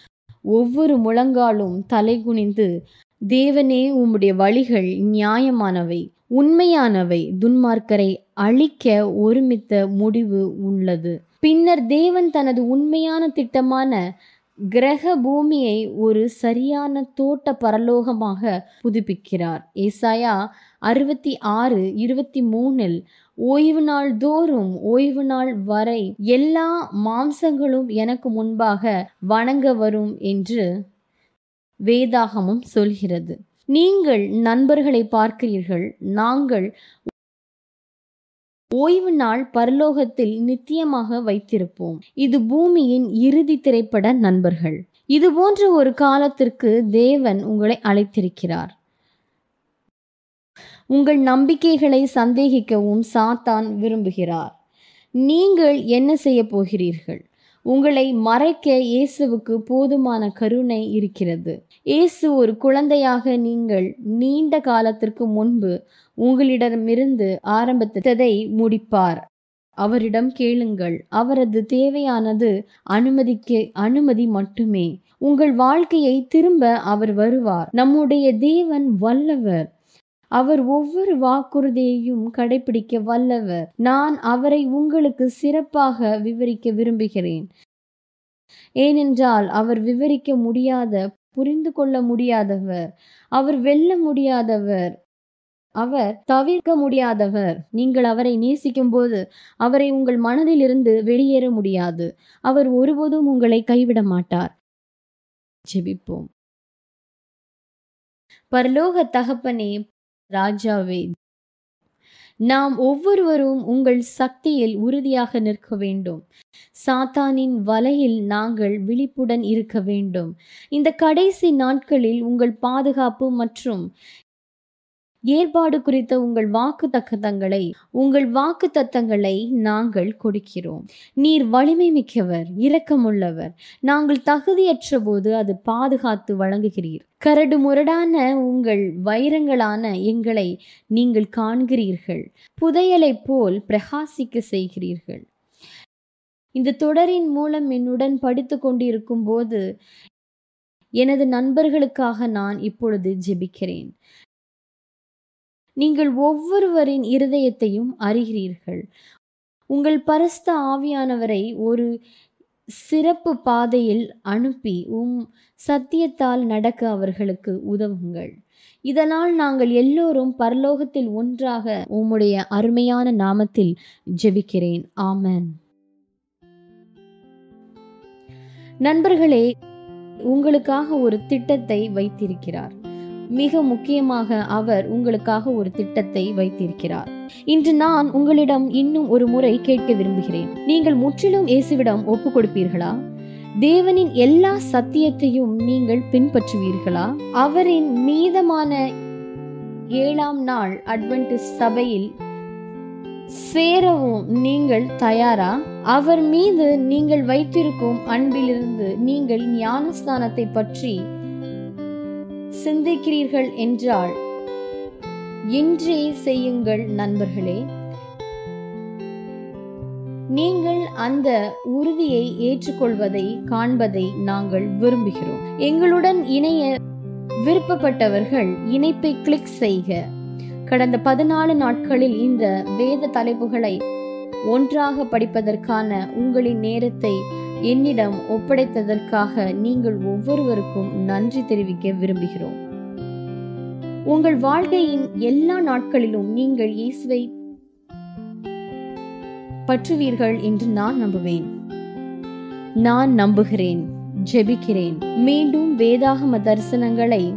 ஒவ்வொரு முழங்காலும் தலைகுனிந்து தேவனே உம்முடைய வழிகள் நியாயமானவை உண்மையானவை துன்மார்க்கரை அழிக்க ஒருமித்த முடிவு உள்ளது. பின்னர் தேவன் தனது உண்மையான திட்டமான கிரக பூமியை ஒரு சரியான தோட்ட பரலோகமாக புதுப்பிக்கிறார். ஏசாயா அறுபத்தி ஆறு இருபத்தி மூணில் ஓய்வு நாள் தோறும் ஓய்வு நாள் வரை எல்லா மாம்சங்களும் எனக்கு முன்பாக வணங்க வரும் என்று வேதாகமும் சொல்கிறது. நீங்கள் நண்பர்களை பார்க்கிறீர்கள் நாங்கள் ஓய்வு நாள் பரலோகத்தில் நித்தியமாக வைத்திருப்போம். இது பூமியின் இறுதி திரைப்பட நண்பர்கள். இது போன்ற ஒரு காலத்திற்கு தேவன் உங்களை அழைத்திருக்கிறார். உங்கள் நம்பிக்கைகளை சந்தேகிக்கவும் சாத்தான் விரும்புகிறார். நீங்கள் என்ன செய்ய போகிறீர்கள்? உங்களை மறைக்க இயேசுவுக்கு போதுமான கருணை இருக்கிறது. இயேசு ஒரு குழந்தையாக நீங்கள் நீண்ட காலத்திற்கு முன்பு உங்களிடமிருந்து ஆரம்பித்ததை முடிப்பார். அவரிடம் கேளுங்கள் அவரது தேவையானது அனுமதிக்க அனுமதி மட்டுமே. உங்கள் வாழ்க்கையை திரும்ப அவர் வருவார். நம்முடைய தேவன் வல்லவர். அவர் ஒவ்வொரு வாக்குறுதியையும் கடைபிடிக்க வல்லவர். நான் அவரை உங்களுக்கு சிறப்பாக விவரிக்க விரும்புகிறேன். ஏனென்றால் அவர் விவரிக்க முடியாத புரிந்து கொள்ள முடியாதவர். அவர் வெல்ல முடியாதவர். அவர் தவிர்க்க முடியாதவர். நீங்கள் அவரை நேசிக்கும் போது அவரை உங்கள் மனதில் இருந்து வெளியேற முடியாது. அவர் ஒருபோதும் உங்களை கைவிட மாட்டார். ஜெபிப்போம். பரலோக தகப்பனே ராஜாவே. நாம் ஒவ்வொருவரும் உங்கள் சக்தியில் உறுதியாக நிற்க வேண்டும். சாத்தானின் வலையில் நாங்கள் விழிப்புடன் இருக்க வேண்டும். இந்த கடைசி நாட்களில் உங்கள் பாதுகாப்பு மற்றும் ஏற்பாடு குறித்த உங்கள் வாக்கு தக்கத்தங்களை உங்கள் வாக்கு தத்தங்களை நாங்கள் கொடுக்கிறோம். நீர் வலிமை மிக்கவர் இரக்கமுள்ளவர். நாங்கள் தகுதியற்ற போது அது பாதுகாத்து வழங்குகிறீர். கரடு முரடான உங்கள் வைரங்களான எங்களை நீங்கள் காண்கிறீர்கள். புதையலைப் போல் பிரகாசிக்க செய்கிறீர்கள். இந்த தொடரின் மூலம் என்னுடன் படித்து கொண்டிருக்கும் போது எனது நண்பர்களுக்காக நான் இப்பொழுது ஜெபிக்கிறேன். நீங்கள் ஒவ்வொருவரின் இருதயத்தையும் அறிகிறீர்கள். உங்கள் பரஸ்த ஆவியானவரை ஒரு சிறப்பு பாதையில் அனுப்பி உம் சத்தியத்தால் நடக்க அவர்களுக்கு உதவுங்கள். இதனால் நாங்கள் எல்லோரும் பரலோகத்தில் ஒன்றாக உம்முடைய அருமையான நாமத்தில் ஜெபிக்கிறேன். ஆமன். நண்பர்களே உங்களுக்காக ஒரு திட்டத்தை வைத்திருக்கிறார். மிக முக்கியமாக அவர் உங்களுக்காக ஒரு திட்டத்தை வைத்திருக்கிறார். இன்று நான் உங்களிடம் இன்னும் ஒரு முறை கேட்க விரும்புகிறேன். நீங்கள் முற்றிலும் இயேசுவிடம் ஒப்பு கொடுப்பீர்களா தேவனின் எல்லா சத்தியத்தையும் நீங்கள் பின்பற்றுவீர்களா? அவரின் மீதமான ஏழாம் நாள் அட்வென்டிஸ்ட் சபையில் சேரவும் நீங்கள் தயாரா? அவர் மீது நீங்கள் வைத்திருக்கும் அன்பிலிருந்து நீங்கள் ஞானஸ்தானத்தை பற்றி சிந்திக்கிறீர்கள் என்றால் இன்றே செய்யுங்கள் நண்பர்களே. நீங்கள் அந்த உறுதியை ஏற்றுக்கொள்வதை காண்பதை நாங்கள் விரும்புகிறோம். எங்களுடன் இணைய விருப்பப்பட்டவர்கள் இணைப்பை கிளிக் செய்க. கடந்த பதினாலு நாட்களில் இந்த வேத தலைப்புகளை ஒன்றாக படிப்பதற்கான உங்களின் நேரத்தை என்னிடம் ஒப்படைத்ததற்காக நீங்கள் ஒவ்வொருவருக்கும் நன்றி தெரிவிக்க விரும்புகிறோம். உங்கள் வாழ்க்கையின் எல்லா நாட்களிலும் நீங்கள் இயேசுவை பற்றுவீர்கள் என்று நான் நம்புவேன். நான் நம்புகிறேன் ஜெபிக்கிறேன். மீண்டும் வேதாகம தரிசனங்களை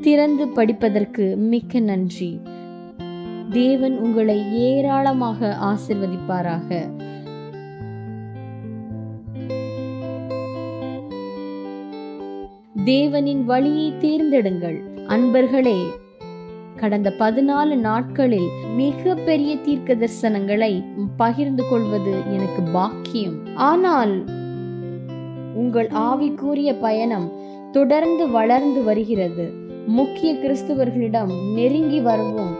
திறந்து படிப்பதற்கு மிக்க நன்றி. தேவன் உங்களை ஏராளமாக ஆசிர்வதிப்பாராக. தேவனின் வழியை தேர்ந்தெடுங்கள். அன்பர்களே கடந்த பதினாலு நாட்களில் மிக பெரிய தீர்க்க தரிசனங்களை பகிர்ந்து கொள்வது எனக்கு பாக்கியம். ஆனால் உங்கள் ஆவிக்குரிய பயணம் தொடர்ந்து வளர்ந்து வருகிறது. முக்கிய கிறிஸ்துவர்களிடம் நெருங்கி வரவும்.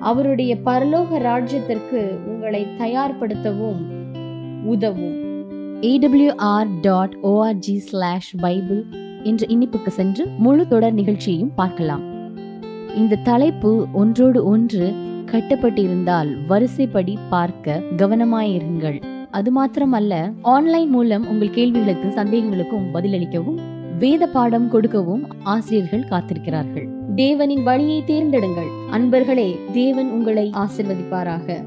அவருடைய பரலோக ராஜ்யத்திற்கு உங்களை தயார்படுத்தவும் உதவும். AWR dot ORG slash bible என்ற இனிப்புக்கு சென்று முழு தொடர் நிகழ்ச்சியையும் பார்க்கலாம். இந்த தலைப்பு ஒன்றோடு ஒன்று கட்டப்பட்டிருந்தால் வரிசைப்படி பார்க்க கவனமாயிருங்கள். அது மாத்திரமல்ல ஆன்லைன் மூலம் உங்கள் கேள்விகளுக்கு சந்தேகங்களுக்கும் பதிலளிக்கவும் வேத பாடம் கொடுக்கவும் ஆசிரியர்கள் காத்திருக்கிறார்கள். தேவனின் வழியை தேர்ந்தெடுங்கள். அன்பர்களே தேவன் உங்களை ஆசிர்வதிப்பாராக.